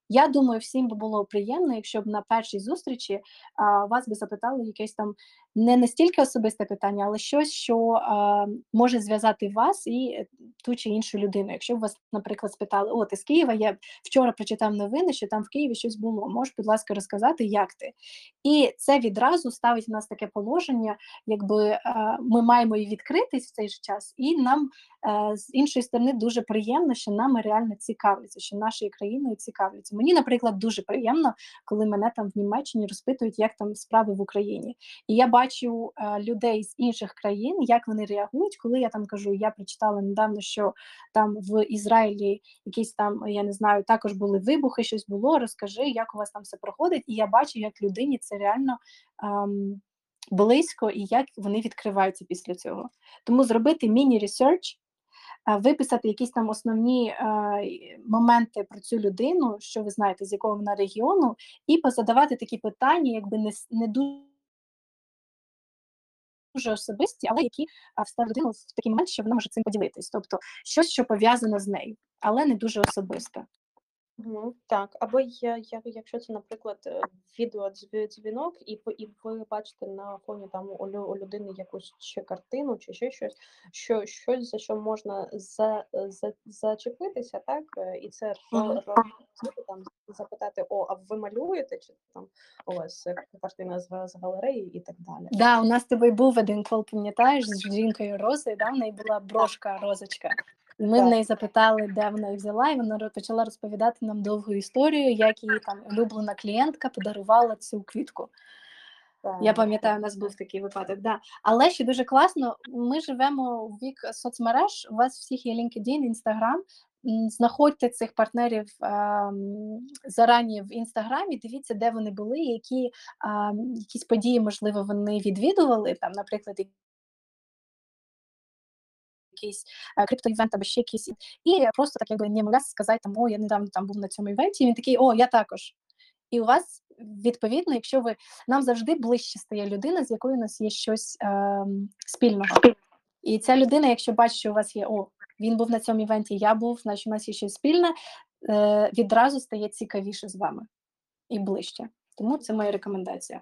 Я думаю, всім би було приємно, якщо б на першій зустрічі а, вас би запитали якесь там не настільки особисте питання, але щось, що а, може зв'язати вас і е, ту чи іншу людину. Якщо б вас, наприклад, спитали, о, ти з Києва, я вчора прочитав новини, що там в Києві щось було. Можеш, будь ласка, розказати, як ти? І це відразу ставить в нас таке положення, якби е, ми маємо і відкритись в цей же час, і нам е, з іншої сторони дуже приємно, що нами реально цікавляться, що нашою країною цікавляться. Мені, наприклад, дуже приємно, коли мене там в Німеччині розпитують, як там справи в Україні. І я бачу е, людей з інших країн, як вони реагують, коли я там кажу, я прочитала недавно, що там в Ізраїлі якісь там, я не знаю, також були вибухи, щось було. Розкажи, як у вас там все проходить. І я бачу, як людині це реально. Ем, Близько і як вони відкриваються після цього. Тому зробити міні research, виписати якісь там основні е, моменти про цю людину, що ви знаєте, з якого вона регіону, і позадавати такі питання, якби не, не дуже дуже особисті, але які б ставили людину в такий момент, що вона може цим поділитись. Тобто щось, що пов'язано з нею, але не дуже особисте. Мгм. Так, або я, я, якщо це, наприклад, е, відеодзвінок, і, ви- і ви бачите на фоні там у, лю- у людини якусь чи картину, чи ще щось, що щось за що можна за, за, зачепитися, так? е, І це Мгм. ро- там запитати, о, а ви малюєте, чи там у вас е, картина з, га- з галереї і так далі. Да, у нас з тобою був один кол, пам'ятаєш, з жінкою Рози, да, в неї була брошка розочка. І ми в неї запитали, де вона її взяла, і вона почала розповідати нам довгу історію, як її там улюблена клієнтка подарувала цю квітку. Я пам'ятаю, у нас був такий випадок, да. Але ще дуже класно, ми живемо в вік соцмереж, у вас всіх є LinkedIn, Instagram. Знаходьте цих партнерів ем, зарані в інстаграмі, дивіться, де вони були, які ем, якісь події, можливо, вони відвідували. Там, наприклад, якийсь е, криптоівент або ще якийсь, і просто так якби не молясь сказати там, о, я недавно там був на цьому івенті. І він такий, о, я також. І у вас відповідно, якщо ви нам завжди ближче стає людина, з якою у нас є щось ем, спільного. І ця людина, якщо бачить, що у вас є о, він був на цьому івенті, я був, значить у нас є щось спільне, е, відразу стає цікавіше з вами і ближче. Тому це моя рекомендація.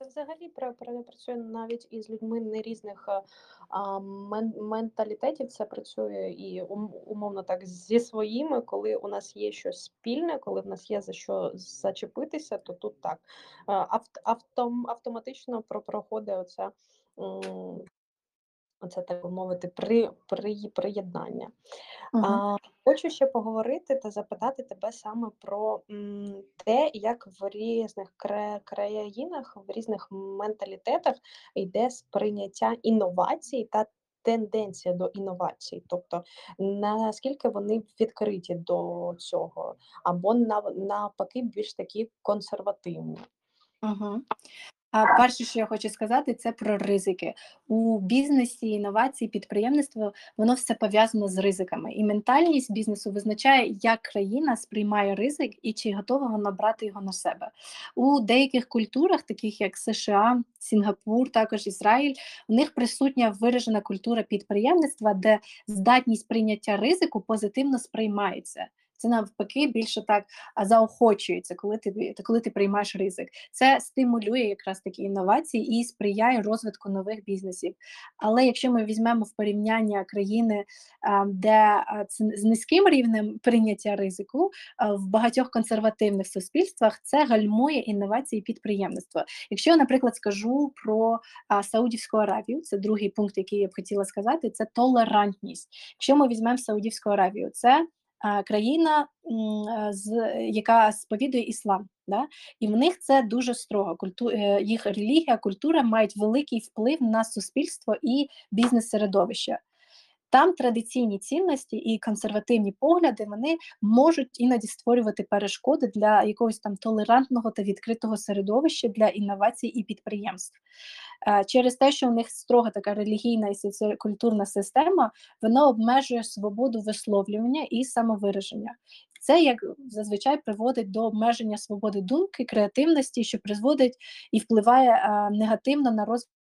Взагалі пра- пра- працює навіть із людьми не різних е, а, мен- менталітетів. Це працює і умовно так зі своїми, коли у нас є щось спільне, коли в нас є за що зачепитися, то тут так Е, авт, автом, автоматично про- проходить оце, м, оце так би мовити, при, при, приєднання. Мгм. А, хочу ще поговорити та запитати тебе саме про м, те, як в різних кра- країнах, в різних менталітетах йде сприйняття інновацій та тенденція до інновацій, тобто наскільки вони відкриті до цього, або нав- навпаки більш такі консервативні. Угу. А перше, що я хочу сказати, це про ризики. У бізнесі, інновації, підприємництво воно все пов'язано з ризиками. І ментальність бізнесу визначає, як країна сприймає ризик і чи готова вона брати його на себе. У деяких культурах, таких як США, Сінгапур, також Ізраїль, у них присутня виражена культура підприємництва, де здатність прийняття ризику позитивно сприймається. Це навпаки більше так заохочується, коли ти коли ти приймаєш ризик. Це стимулює якраз такі інновації і сприяє розвитку нових бізнесів. Але якщо ми візьмемо в порівняння країни, де з низьким рівнем прийняття ризику в багатьох консервативних суспільствах, це гальмує інновації підприємництва. Якщо я, наприклад, скажу про Саудівську Аравію, це другий пункт, який я б хотіла сказати, це толерантність. Якщо ми візьмемо Саудівську Аравію, це країна, з, яка сповідує іслам. Да? І в них це дуже строго. Культу, е, їх релігія, культура мають великий вплив на суспільство і бізнес-середовище. Там традиційні цінності і консервативні погляди вони можуть іноді створювати перешкоди для якогось там толерантного та відкритого середовища для інновацій і підприємств. Е, Через те, що у них строга така релігійна і соціокультурна система, вона обмежує свободу висловлювання і самовираження. Це як зазвичай приводить до обмеження свободи думки, креативності, що призводить і впливає е, негативно на розвиток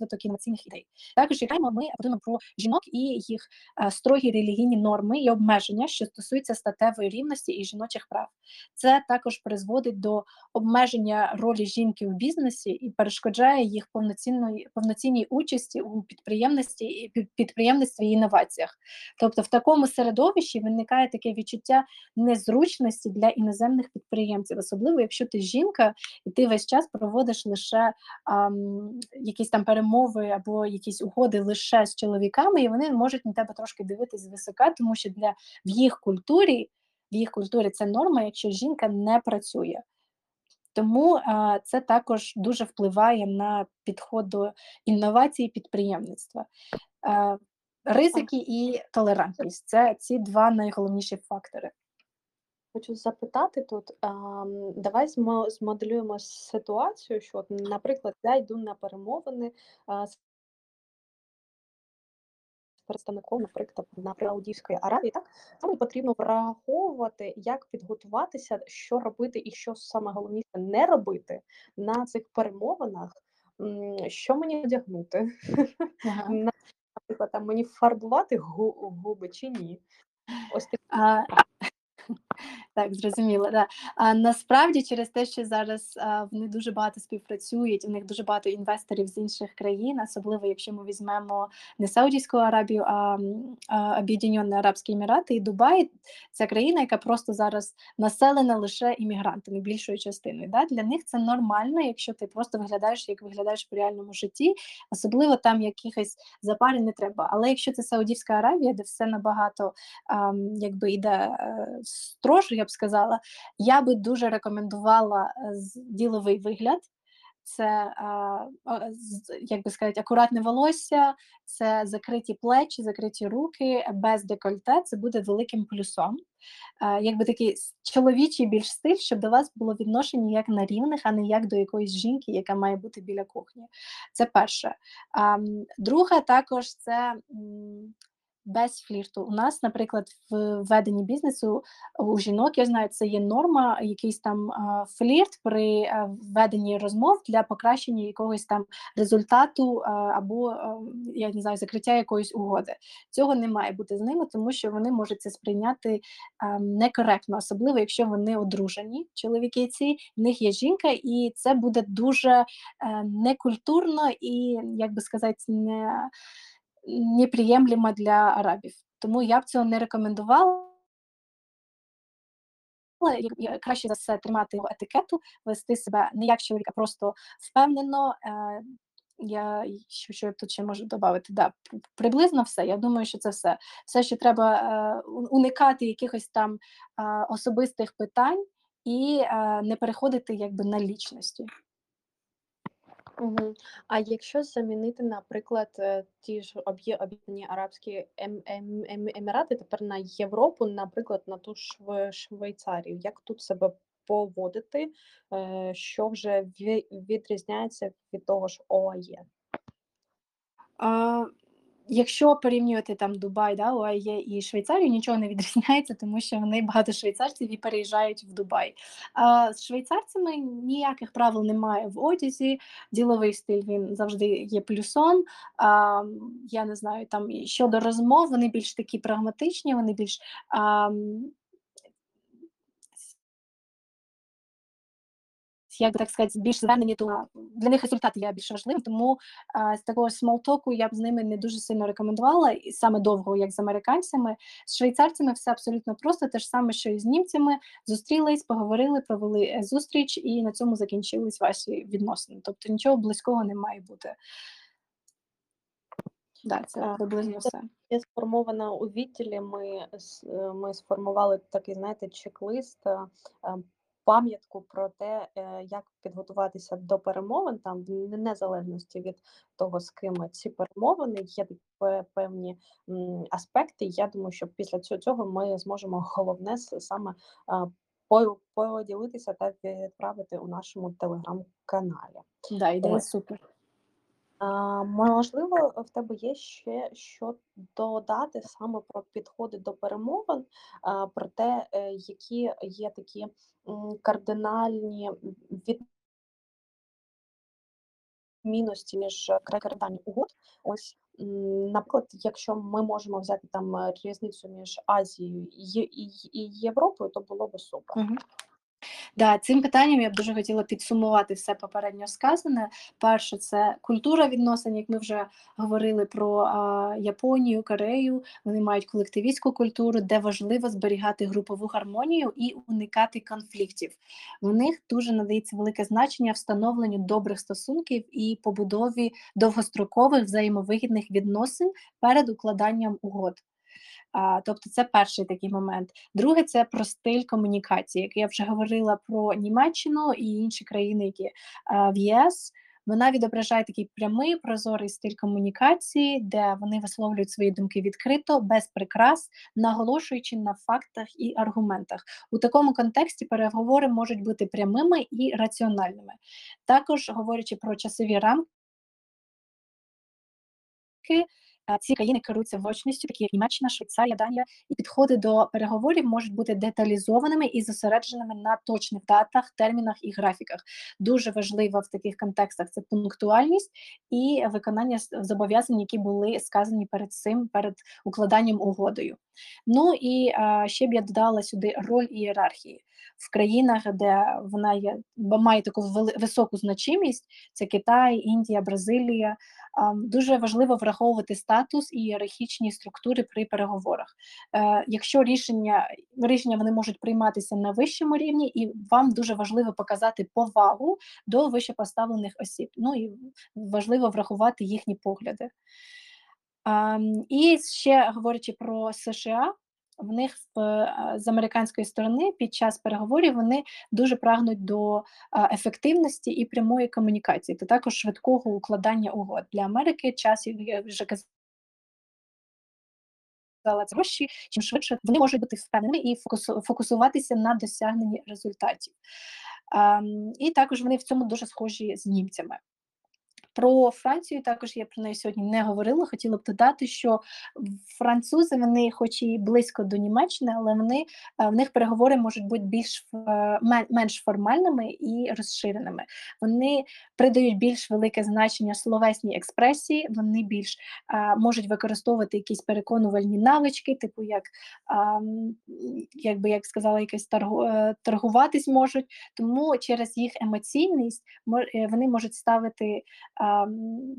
розвиток інноваційних ідей. Також якраємо ми подумаємо про жінок і їх е, строгі релігійні норми і обмеження, що стосуються статевої рівності і жіночих прав. Це також призводить до обмеження ролі жінки в бізнесі і перешкоджає їх повноцінної повноцінній участі у підприємності підприємництві і інноваціях. Тобто, в такому середовищі виникає таке відчуття незручності для іноземних підприємців, особливо якщо ти жінка і ти весь час проводиш лише ам, якісь там перемови або якісь угоди лише з чоловіками, і вони можуть на тебе трошки дивитись звисока, тому що для в їх культурі, в їх культурі це норма, якщо жінка не працює. Тому а, це також дуже впливає на підход до інновацій і підприємництва. Е, ризики і толерантність це ці два найголовніші фактори. Хочу запитати тут, давай змоделюємо ситуацію, що, от, наприклад, я йду на перемовини а, з представником, наприклад, на Саудівської Аравії, так то мені потрібно враховувати, як підготуватися, що робити і що саме головніше не робити на цих перемовинах. Що мені одягнути? Ага. (laughs) Наприклад, там мені фарбувати губи чи ні? Ось такі Так, зрозуміло. Да. А насправді через те, що зараз а, вони дуже багато співпрацюють, у них дуже багато інвесторів з інших країн, особливо якщо ми візьмемо не Саудівську Аравію, а, а Об'єднані Арабські Емірати і Дубай. Це країна, яка просто зараз населена лише іммігрантами, більшою частиною. Да? Для них це нормально, якщо ти просто виглядаєш, як виглядаєш в реальному житті, особливо там якихось запарень не треба. Але якщо це Саудівська Аравія, де все набагато ам, якби йде е, строже, я б сказала, я би дуже рекомендувала е, діловий вигляд. Це як би сказати, акуратне волосся, це закриті плечі, закриті руки, без декольте. Це буде великим плюсом. Е, Якби такий чоловічий більш стиль, щоб до вас було відношення як на рівних, а не як до якоїсь жінки, яка має бути біля кухні. Це перше. Друге, також це без флірту. У нас, наприклад, в веденні бізнесу у жінок, я знаю, це є норма, якийсь там флірт при а, веденні розмов для покращення якогось там результату або я не знаю, закриття якоїсь угоди. Цього не має бути з ними, тому що вони можуть це сприйняти некоректно, особливо якщо вони одружені, чоловіки ці, в них є жінка, і це буде дуже е, некультурно і, як би сказати, не неприємлемо для арабів. Тому я б цього не рекомендувала. Я- Краще за все тримати його етикету, вести себе не як чоловік, а просто впевнено. Е, я що, що я тут ще можу додати? Да, приблизно все. Я думаю, що це все. Все, що треба е, уникати якихось там е, особистих питань і не переходити якби на лічності. Мгм. А якщо замінити, наприклад, е, ті ж Об'єднані Арабські Ем- Ем- Ем- Емірати тепер на Європу, наприклад, на ту ж Шве- Швейцарію, як тут себе поводити, е, що вже відрізняється від того ж ОАЄ? Якщо порівнювати там Дубай, да, ОАЄ і Швейцарію, нічого не відрізняється, тому що вони багато швейцарців і переїжджають в Дубай. А з швейцарцями ніяких правил немає в одязі. Діловий стиль він завжди є плюсом. А, я не знаю, там щодо розмов, вони більш такі прагматичні, вони більш. А, як би так сказати, більш звернені до для них результат є більш важливим, тому а, з такого смолтоку я б з ними не дуже сильно рекомендувала, і саме довго, як з американцями. З швейцарцями все абсолютно просто, те ж саме, що і з німцями. Зустрілись, поговорили, провели е, зустріч, і на цьому закінчились ваші відносини. Тобто нічого близького не має бути. Да, це приблизно все. Я сформована у відділі. Ми, е, ми сформували такий, знаєте, чек-лист, е, пам'ятку про те, е, як підготуватися до перемовин, там в незалежності від того, з ким ці перемовини, є такі певні аспекти. Я думаю, що після цього- ми зможемо (laughs) головне саме поділитися та відправити у нашому телеграм-каналі. Да, ідея супер. Можливо, в тебе є ще що додати саме про підходи до перемовин, про те, е, які є такі кардинальні від- відмінності між країнами угод. Ось наприклад, якщо ми можемо взяти там е, різницю між Азією і, Європою, то було би супер. Мгм. Да, цим питанням я б дуже хотіла підсумувати все попередньо сказане. Перше, це культура відносин, як ми вже говорили про а, Японію, Корею. Вони мають колективістську культуру, де важливо зберігати групову гармонію і уникати конфліктів. В них дуже надається велике значення встановленню добрих стосунків і побудові довгострокових взаємовигідних відносин перед укладанням угод. А, тобто це перший такий момент. Друге, це про стиль комунікації. Як я вже говорила про Німеччину і інші країни, які а, в ЄС. Вона відображає такий прямий прозорий стиль комунікації, де вони висловлюють свої думки відкрито, без прикрас, наголошуючи на фактах і аргументах. У такому контексті переговори можуть бути прямими і раціональними. Також говорячи про часові рамки. Ці країни керуються вочністю, такі як Німеччина, Швейцарія, Данія, і підходи до переговорів можуть бути деталізованими і зосередженими на точних датах, термінах і графіках. Дуже важливо в таких контекстах це пунктуальність і виконання зобов'язань, які були сказані перед цим, перед укладанням угодою. Ну і ще б я додала сюди роль ієрархії в країнах, де вона є, має таку високу значимість. Це Китай, Індія, Бразилія. Дуже важливо враховувати статус і ієрархічні структури при переговорах. Е, Якщо рішення рішення вони можуть прийматися на вищому рівні, і вам дуже важливо показати повагу до вищепоставлених осіб. Ну і важливо врахувати їхні погляди. І ще говорячи про США, в них е, з американської сторони під час переговорів вони дуже прагнуть до ефективності і прямої комунікації, та також швидкого укладання угод. Для Америки час, я вже казала, це гроші, чим швидше вони можуть бути впевненими і фокусу- фокусуватися на досягненні результатів. Ем, І також вони в цьому дуже схожі з німцями. Про Францію також я про неї сьогодні не говорила. Хотіла б додати, що французи вони, хоч і близько до Німеччини, але вони е, в них переговори можуть бути більш е, менш формальними і розширеними. Вони придають більш велике значення словесній експресії. Вони більш е, можуть використовувати якісь переконувальні навички, типу як а, якби як сказала, якось торгу, торгуватись можуть. Тому через їх емоційність вони можуть ставити а,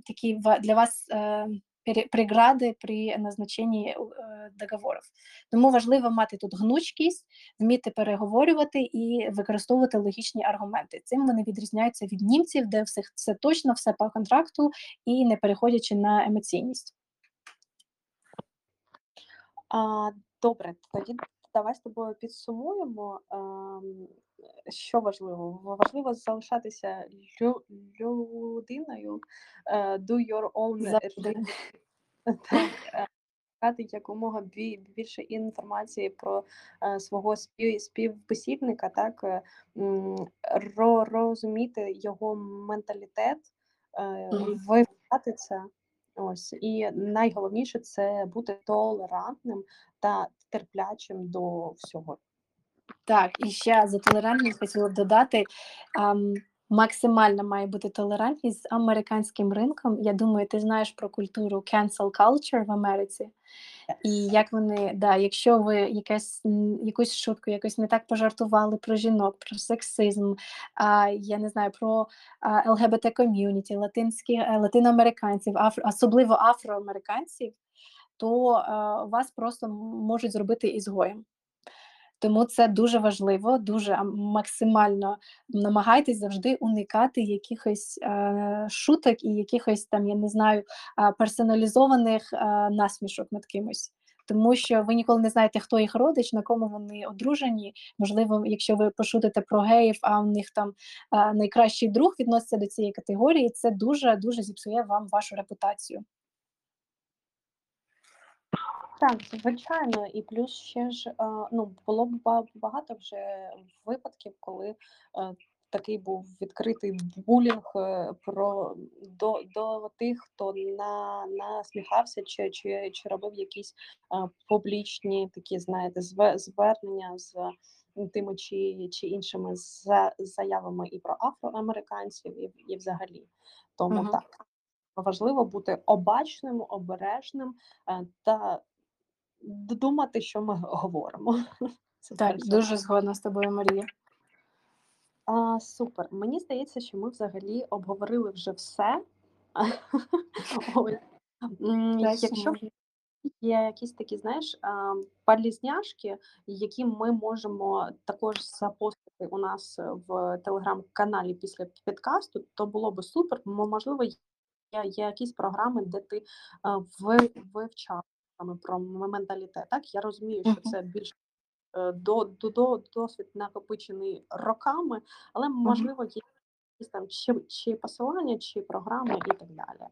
такі для вас е, прегради при назначенні е, договорів. Тому важливо мати тут гнучкість, вміти переговорювати і використовувати логічні аргументи. Цим вони відрізняються від німців, де все, все точно, все по контракту і не переходячи на емоційність. А, добре, тоді давай з тобою підсумуємо, що важливо. Важливо залишатися лю- людиною, е, do your own (laughs) е, шукати якомога більше інформації про е, свого спів, співбесідника, так розуміти його менталітет, вивчати це. Ось і найголовніше це бути толерантним та терплячим до всього. Так, і ще за толерантність хотіла б додати. ам, максимальна має бути толерантність з американським ринком. Я думаю, ти знаєш про культуру cancel culture в Америці. І як вони, да, якщо ви якесь, якусь шутку, якось не так пожартували про жінок, про сексизм, а, я не знаю, про ЛГБТ ком'юніті, латинських, е, латиноамериканців, афро, особливо афроамериканців, то а, вас просто можуть зробити ізгоєм. Тому це дуже важливо, дуже максимально намагайтесь завжди уникати якихось е, шуток і якихось там, я не знаю, персоналізованих е, насмішок над кимось. Тому що ви ніколи не знаєте, хто їх родич, на кому вони одружені. Можливо, якщо ви пошутите про геїв, а у них там е, найкращий друг відноситься до цієї категорії, це дуже дуже зіпсує вам вашу репутацію. Так, звичайно, і плюс ще ж е, ну було б ба- багато вже випадків, коли е, такий був відкритий булінг е, про до, до тих, хто на насміхався чи, чи, чи робив якісь публічні такі, знаєте, зве- звернення з тими чи, чи іншими за- заявами і про афроамериканців, і, і взагалі. Тому Мгм. так важливо бути обачним, обережним та думати, що ми говоримо. (laughs) Це Так, перш за дуже згодна з тобою, Марія. А, супер. Мені здається, що ми взагалі обговорили вже все. (laughs) Якщо є якісь такі, знаєш, а, полізняшки, які ми можемо також запостити у нас в телеграм-каналі після підкасту, то було би супер. Мо- Можливо, є якісь програми, де ти вивчав саме про менталітет. Так, я розумію, що це більш е, до, до, до досвід накопичений роками, але можливо є якісь там чи, чи посилання, чи програми і так далі.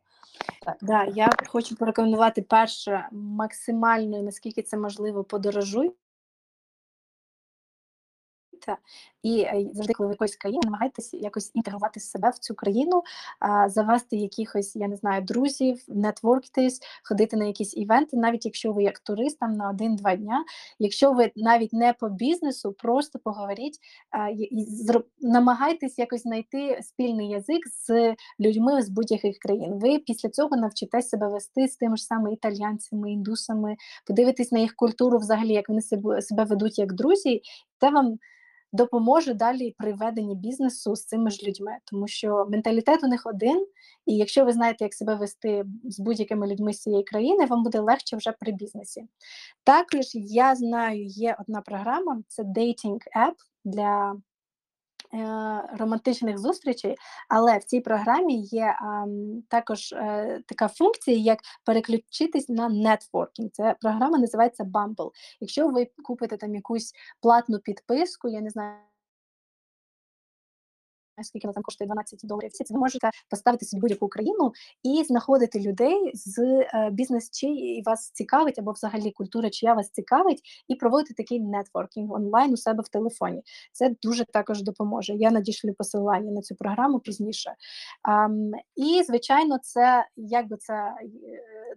Так. Да, я хочу порекомендувати перше максимально, наскільки це можливо, подорожуйте. І е, завжди, коли ви якоїсь країни, намагайтеся якось інтегрувати себе в цю країну, завести якихось, я не знаю, друзів, нетворктись, ходити на якісь івенти, навіть якщо ви як турист там на один-два дня. Якщо ви навіть не по бізнесу, просто поговоріть і- намагайтесь якось знайти спільний язик з людьми з будь-яких країн. Ви після цього навчитесь себе вести з тими ж самими італійцями, індусами, подивитесь на їх культуру, взагалі, як вони себе ведуть як друзі. Це вам допоможе далі при веденні бізнесу з цими ж людьми, тому що менталітет у них один, і якщо ви знаєте, як себе вести з будь-якими людьми з цієї країни, вам буде легше вже при бізнесі. Також я знаю, є одна програма, це dating app для романтичних зустрічей, але в цій програмі є також е, така функція, як переключитись на нетворкінг. Це програма називається Bumble. Якщо ви купите там якусь платну підписку, я не знаю. Скільки вона там коштує 12 доларів, це ви можете поставити собі будь-яку країну і знаходити людей з е, бізнес, чи вас цікавить, або взагалі культура, чия вас цікавить, і проводити такий нетворкінг онлайн у себе в телефоні. Це дуже також допоможе. Я надішлю посилання на цю програму пізніше. Ам, і, звичайно, це як би це е,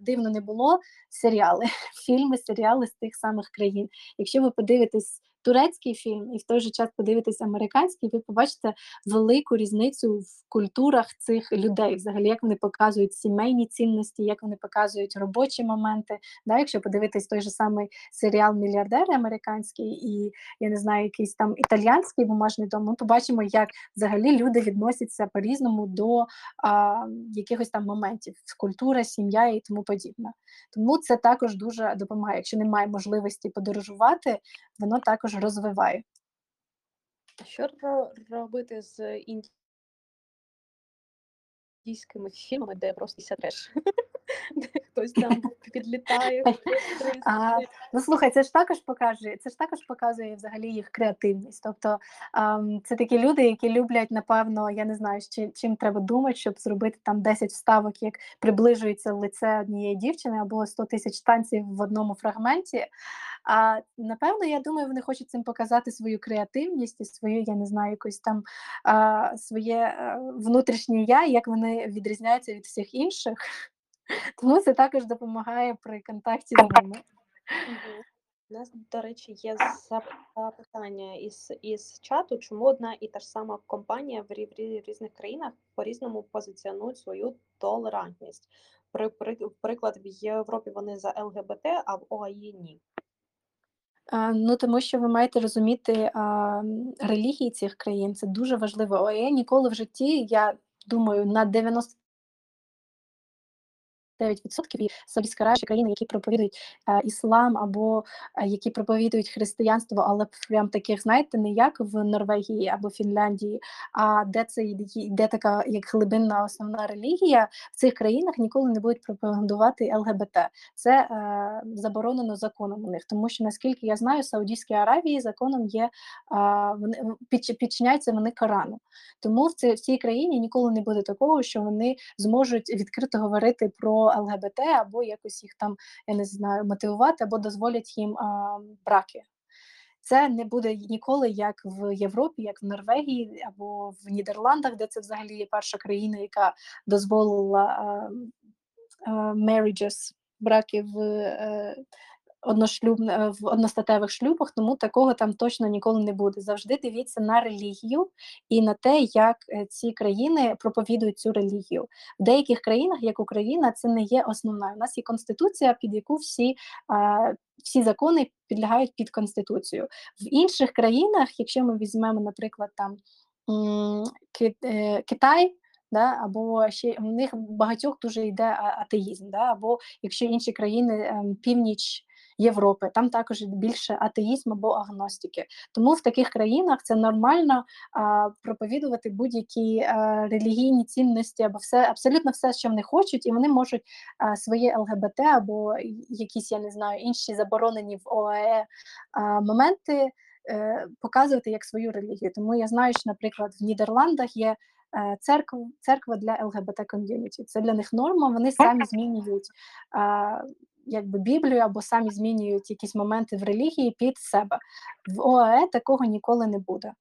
дивно не було, серіали, (laughs) фільми, серіали з тих самих країн. Якщо ви подивитесь турецький фільм і в той же час подивитесь американський, ви побачите велику різницю в культурах цих людей, взагалі, як вони показують сімейні цінності, як вони показують робочі моменти. Да, якщо подивитись той же самий серіал Мільярдери американський і я не знаю, якийсь там італіянський бумажний дом, ми побачимо, як взагалі люди відносяться по-різному до а, якихось там моментів, культура, сім'я і тому подібне. Тому це також дуже допомагає. Якщо немає можливості подорожувати, воно також розвиває. Що робити з індійськими фільмами, де просто треш? (laughs) Хтось там підлітає, А, ну слухай, це ж також показує, це ж також показує взагалі їх креативність. Тобто це такі люди, які люблять, напевно, я не знаю, чи, чим треба думати, щоб зробити там 10 вставок, як приближується лице однієї дівчини, або 100 тисяч танців в одному фрагменті. А напевно, я думаю, вони хочуть цим показати свою креативність і свою, я не знаю, якось там а, своє е, внутрішнє я, як вони відрізняються від всіх інших. Тому це також допомагає при контакті з ними. У нас, до речі, є запитання із, із чату, чому одна і та ж сама компанія в, рі- в рі- різних країнах по-різному позиціонують свою толерантність. При, при, приклад, в Європі вони за ЛГБТ, а в ОАЄ ні. А, ну, тому що ви маєте розуміти а, релігії цих країн. Це дуже важливо. ОЕ ніколи в житті, я думаю, на 90 9% і Саудівська Аравія, країни, які проповідують е, іслам або е, які проповідують християнство, але прям таких, знаєте, не як в Норвегії або Фінляндії, а де це йде- така як глибинна основна релігія, в цих країнах ніколи не будуть пропагандувати ЛГБТ. Це е, заборонено законом у них, тому що наскільки я знаю, в Саудівській Аравії законом є а, вони підч- підчиняються вони Корану. Тому в цій країні ніколи не буде такого, що вони зможуть відкрито говорити про ЛГБТ або якось їх там, я не знаю, мотивувати або дозволять їм а, браки. Це не буде ніколи як в Європі, як в Норвегії або в Нідерландах, де це взагалі є перша країна, яка дозволила а, а, marriages, браки в е, одношлюб... е, в одностатевих шлюбах, тому такого там точно ніколи не буде. Завжди дивіться на релігію і на те, як е, ці країни проповідують цю релігію. В деяких країнах, як Україна, це не є основною. У нас є конституція, під яку всі, всі закони підлягають під конституцію. В інших країнах, якщо ми візьмемо, наприклад, там е, Китай. Да, або ще в них багатьох дуже йде атеїзм, да, або якщо інші країни ем, північ Європи, там також більше атеїзм або агностики. Тому в таких країнах це нормально а, проповідувати будь-які а, релігійні цінності або все абсолютно все, що вони хочуть, і вони можуть а, своє ЛГБТ або якісь, я не знаю, інші заборонені в ОАЕ а, моменти е, показувати як свою релігію. Тому я знаю, що, наприклад, в Нідерландах є е, церква, церква для ЛГБТ ком'юніті. Це для них норма. Вони самі змінюють якби Біблію або самі змінюють якісь моменти в релігії під себе. В ОАЕ такого ніколи не буде.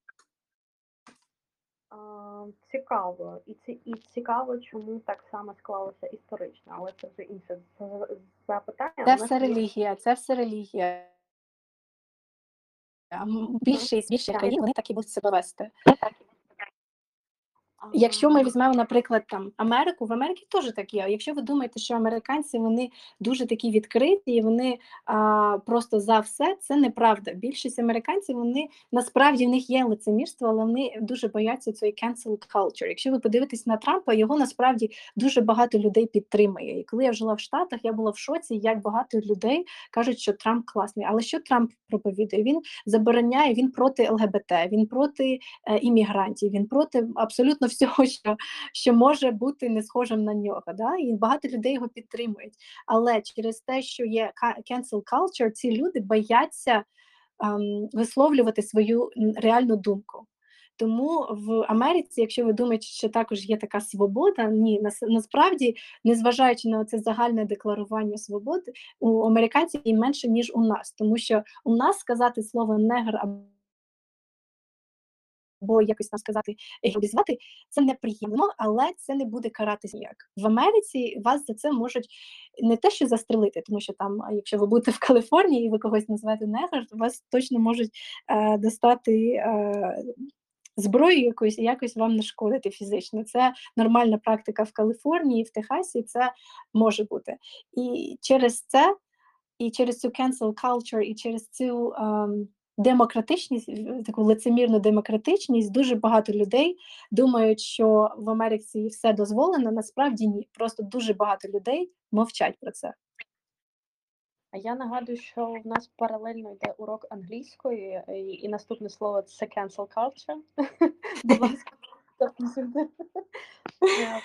Цікаво, і ці і цікаво, чому так само склалося історично, але це вже інше запитання. Це все релігія, це все релігія. І більше країн вони так і будуть себе вести. Якщо ми візьмемо, наприклад, там Америку, в Америці теж так є. Якщо ви думаєте, що американці вони дуже такі відкриті, і вони а, просто за все, це неправда. Більшість американців вони насправді в них є лицемірство, але вони дуже бояться цієї cancel culture. Якщо ви подивитесь на Трампа, його насправді дуже багато людей підтримує. І коли я жила в Штатах, я була в шоці, як багато людей кажуть, що Трамп класний. Але що Трамп проповідує? Він забороняє, він проти ЛГБТ, він проти е, іммігрантів, він проти абсолютно всього, (laughs) що, що може бути не схожим на нього. Да? І багато людей його підтримують. Але через те, що є cancel culture, ці люди бояться ем, висловлювати свою реальну думку. Тому в Америці, якщо ви думаєте, що також є така свобода, ні, нас, насправді, незважаючи на це загальне декларування свободи, у американців її менше, ніж у нас, тому що у нас сказати слово негр або якось там сказати героїзувати, це неприємно, але це не буде каратись ніяк. В Америці вас за це можуть не те, що застрелити, тому що там, якщо ви будете в Каліфорнії і ви когось назвете негр, вас точно можуть е, достати. Е, Зброю якось і якось вам нашкодити фізично. Це нормальна практика в Каліфорнії, в Техасі. Це може бути. І через це, і через цю cancel culture, і через цю ем, демократичність, таку лицемірну демократичність, дуже багато людей думають, що в Америці все дозволено. Насправді ні. Просто дуже багато людей мовчать про це. А я нагадую, що в нас паралельно йде урок англійської, і, і наступне слово це cancel culture. (laughs) Будь ласка. Е,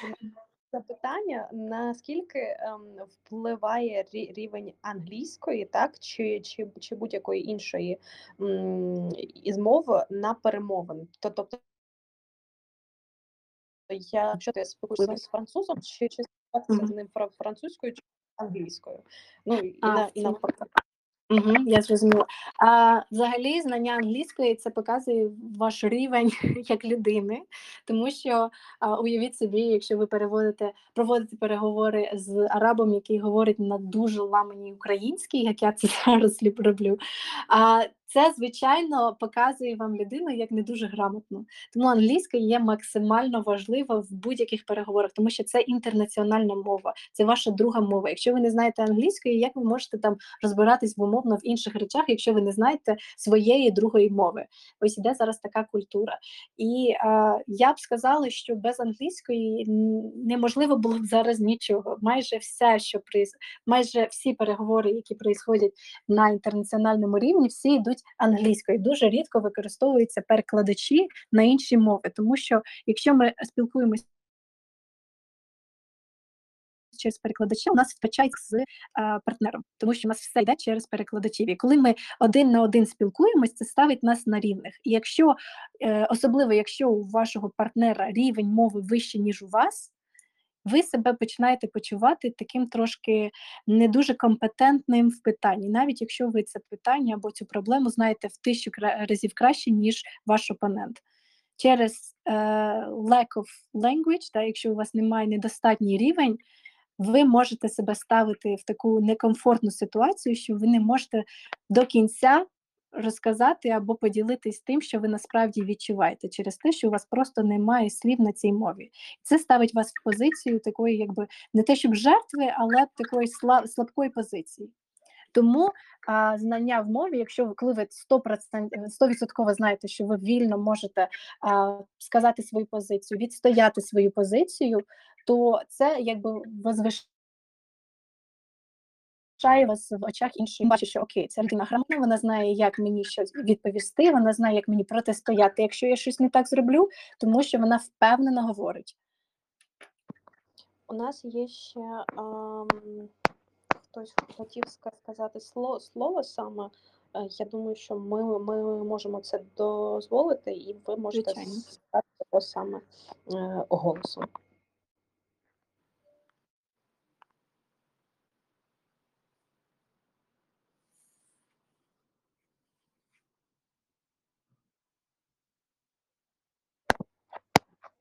Запитання, наскільки ем, впливає рі- рівень англійської, так, чи, чи, чи будь-якої іншої м, із мов на перемовини? То- Тобто, я, якщо ти спілкуєшся з французом, чи, чи з ним французькою чи англійською? Ну, і, А, на, і навпаки. Угу, я зрозуміла. А взагалі, знання англійської це показує ваш рівень (laughs) як людини, тому що а, уявіть собі, якщо ви переводите, проводите переговори з арабом, який говорить на дуже ламаній українській, як я це (laughs) зараз роблю. А це звичайно показує вам людину як не дуже грамотну. Тому англійська є максимально важлива в будь-яких переговорах, тому що це інтернаціональна мова, це ваша друга мова. Якщо ви не знаєте англійської, як ви можете там розбиратись умовно в інших речах, якщо ви не знаєте своєї другої мови. Ось іде зараз така культура. І е, я б сказала, що без англійської неможливо було б зараз нічого. Майже все, що приз, майже всі переговори, які происходять на інтернаціональному рівні, всі йдуть англійською. Дуже рідко використовуються перекладачі на інші мови, тому що якщо ми спілкуємося через перекладача, у нас втрачають з е, партнером, тому що у нас все йде через перекладачів. І коли ми один на один спілкуємось, це ставить нас на рівних. І якщо е, особливо, якщо у вашого партнера рівень мови вищий, ніж у вас, ви себе починаєте почувати таким трошки не дуже компетентним в питанні, навіть якщо ви це питання або цю проблему знаєте в тисячу разів краще, ніж ваш опонент. Через е, lack of language, та, якщо у вас немає недостатній рівень, ви можете себе ставити в таку некомфортну ситуацію, що ви не можете до кінця розказати або поділитись тим, що ви насправді відчуваєте, через те, що у вас просто немає слів на цій мові. Це ставить вас в позицію такої, якби не те, щоб жертви, але такої сла- слабкої позиції. Тому а, знання в мові, якщо коли ви 100%, 100% знаєте, що ви вільно можете а, сказати свою позицію, відстояти свою позицію, то це якби возвишає вас в очах інших. Бачить, що окей, ця людина грамотна, вона знає, як мені щось відповісти, вона знає, як мені протистояти, якщо я щось не так зроблю, тому що вона впевнено говорить. У нас є ще ам, хтось хотів сказати слово, слово саме. Е, Я думаю, що ми, ми можемо це дозволити, і ви можете Звичайно. сказати його саме е, голосом.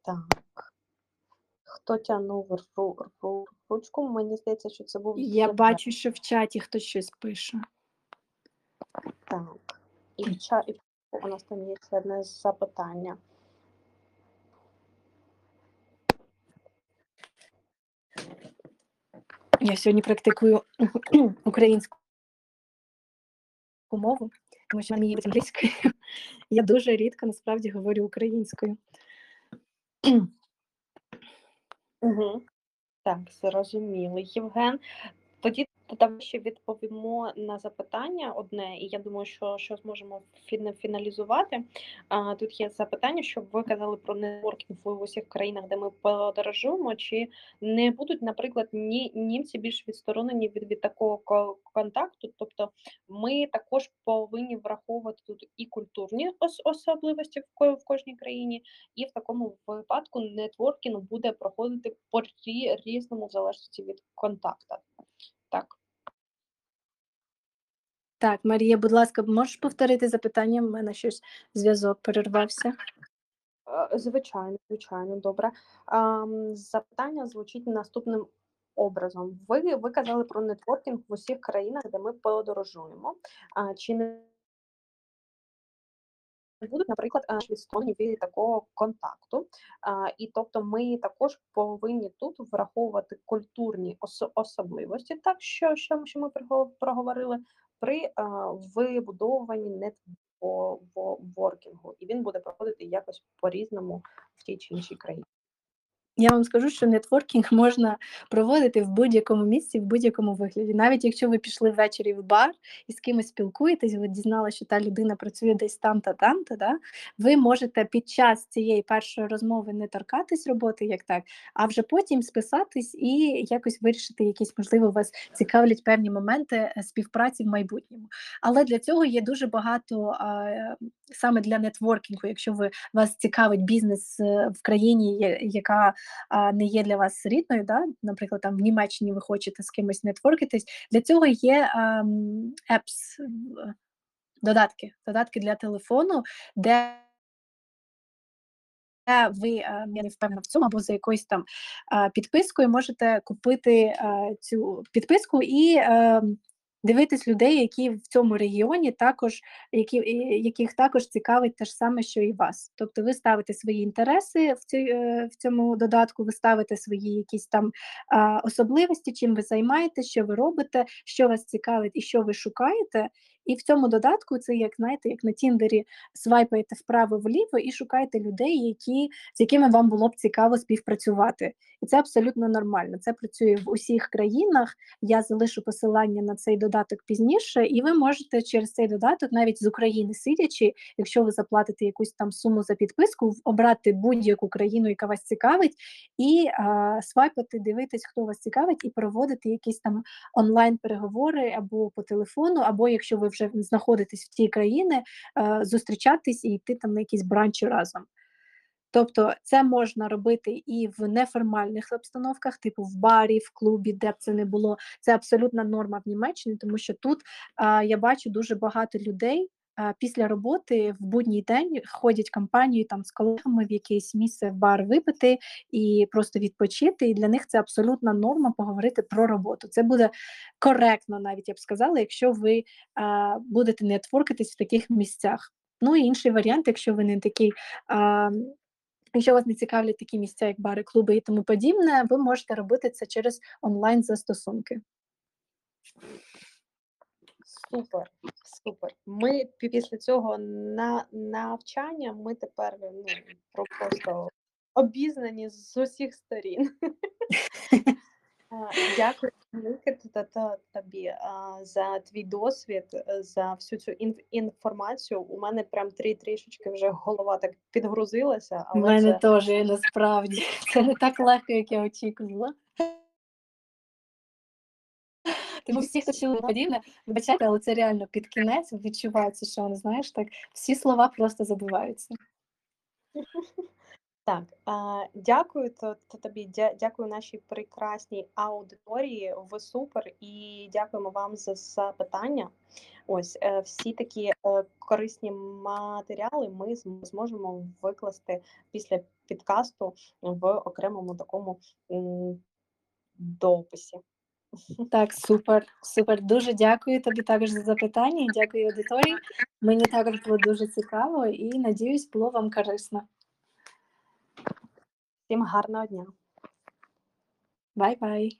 Так. Хто тягнув ру, ру, ручку? Мені здається, що це був Я бачу, що в чаті хтось щось пише. Так. І в ча... і у нас там є одне запитання. Я сьогодні практикую (clears throat) українську мову, тому що мені англійською. (laughs) Я дуже рідко насправді говорю українською. Угу. Так, зрозуміло, Євген. Тоді давай ще відповімо на запитання одне, і я думаю, що, що зможемо фіна- фіналізувати. А, тут є запитання, що ви казали про нетворкінг в усіх країнах, де ми подорожуємо, чи не будуть, наприклад, ні, німці більш відсторонені від, від такого ко- контакту? Тобто ми також повинні враховувати тут і культурні ос- особливості в, в кожній країні, і в такому випадку нетворкінг буде проходити по рі- різному в залежності від контакта. Так. Так, Марія, будь ласка, можеш повторити запитання? У мене щось зв'язок перервався. Е, Звичайно, звичайно, добре. Запитання звучить наступним образом. Ви, ви казали про нетворкінг в усіх країнах, де ми подорожуємо. Чи не будуть, наприклад, відстоні відсторонені від такого контакту? І тобто ми також повинні тут враховувати культурні особливості, так що, що, ми проговорили при е, вибудовуванні нетворкінгу, і він буде проходити якось по-різному в тій чи іншій країні. Я вам скажу, що нетворкінг можна проводити в будь-якому місці, в будь-якому вигляді. Навіть якщо ви пішли ввечері в бар і з кимось спілкуєтесь, ви дізналися, що та людина працює десь там та там, та да, ви можете під час цієї першої розмови не торкатись роботи, як так, а вже потім списатись і якось вирішити якісь, можливо, вас цікавлять певні моменти е, співпраці в майбутньому. Але для цього є дуже багато саме для нетворкінгу, якщо ви вас цікавить бізнес е, в країні, яка не є для вас рідною, да? наприклад, там в Німеччині ви хочете з кимось нетворкитись, для цього є ем, apps, додатки, додатки для телефону, де ви, е, я не впевнена в цьому, або за якоюсь там е, підпискою можете купити е, цю підписку і е, дивитись людей, які в цьому регіоні також, які, яких також цікавить те ж саме, що і вас. Тобто ви ставите свої інтереси в, цій, е, в цьому додатку, ви ставите свої якісь там особливості, чим ви займаєтесь, що ви робите, що вас цікавить і що ви шукаєте. І в цьому додатку це як знаєте, як на Тіндері свайпаєте вправо-вліво і шукаєте людей, які, з якими вам було б цікаво співпрацювати. І це абсолютно нормально. Це працює в усіх країнах. Я залишу посилання на цей додаток пізніше, і ви можете через цей додаток, навіть з України сидячи, якщо ви заплатите якусь там суму за підписку, обрати будь-яку країну, яка вас цікавить, і а, свайпати, дивитись, хто вас цікавить, і проводити якісь там онлайн переговори або по телефону, або якщо ви вже знаходитись в тій країні, е, зустрічатись і йти там на якісь бранчі разом. Тобто це можна робити і в неформальних обстановках, типу в барі, в клубі, де б це не було. Це абсолютна норма в Німеччині, тому що тут а, я бачу дуже багато людей, після роботи в будній день ходять компанією там з колегами в якесь місце в бар випити і просто відпочити. І для них це абсолютна норма поговорити про роботу. Це буде коректно, навіть я б сказала, якщо ви а, будете нетворкатись в таких місцях. Ну і інший варіант, якщо ви не такий. А, Якщо вас не цікавлять такі місця, як бари, клуби і тому подібне, ви можете робити це через онлайн застосунки. Супер, супер. Ми після цього на навчання ми тепер ну, просто обізнані з усіх сторін. (laughs) Дякую велике та- та- та- тобі за твій досвід, е, за всю цю ін- інформацію. У мене прям трі трішечки вже голова так підгрузилася, У мене це теж насправді (laughs) це не так легко, як я очікувала. Тому всі, хто чули подібне, вибачайте, але це реально під кінець відчувається, що ну, знаєш, так всі слова просто забуваються. (laughs) Так, а, дякую то, то тобі, дя- дякую нашій прекрасній аудиторії. Ви супер і дякуємо вам за запитання. Ось е, всі такі е, корисні матеріали ми зможемо викласти після підкасту в окремому такому дописі. Так, супер, супер. Дуже дякую тобі також за запитання. Дякую аудиторії. Мені також було дуже цікаво і надіюсь, було вам корисно. Всім гарного дня. Bye-bye.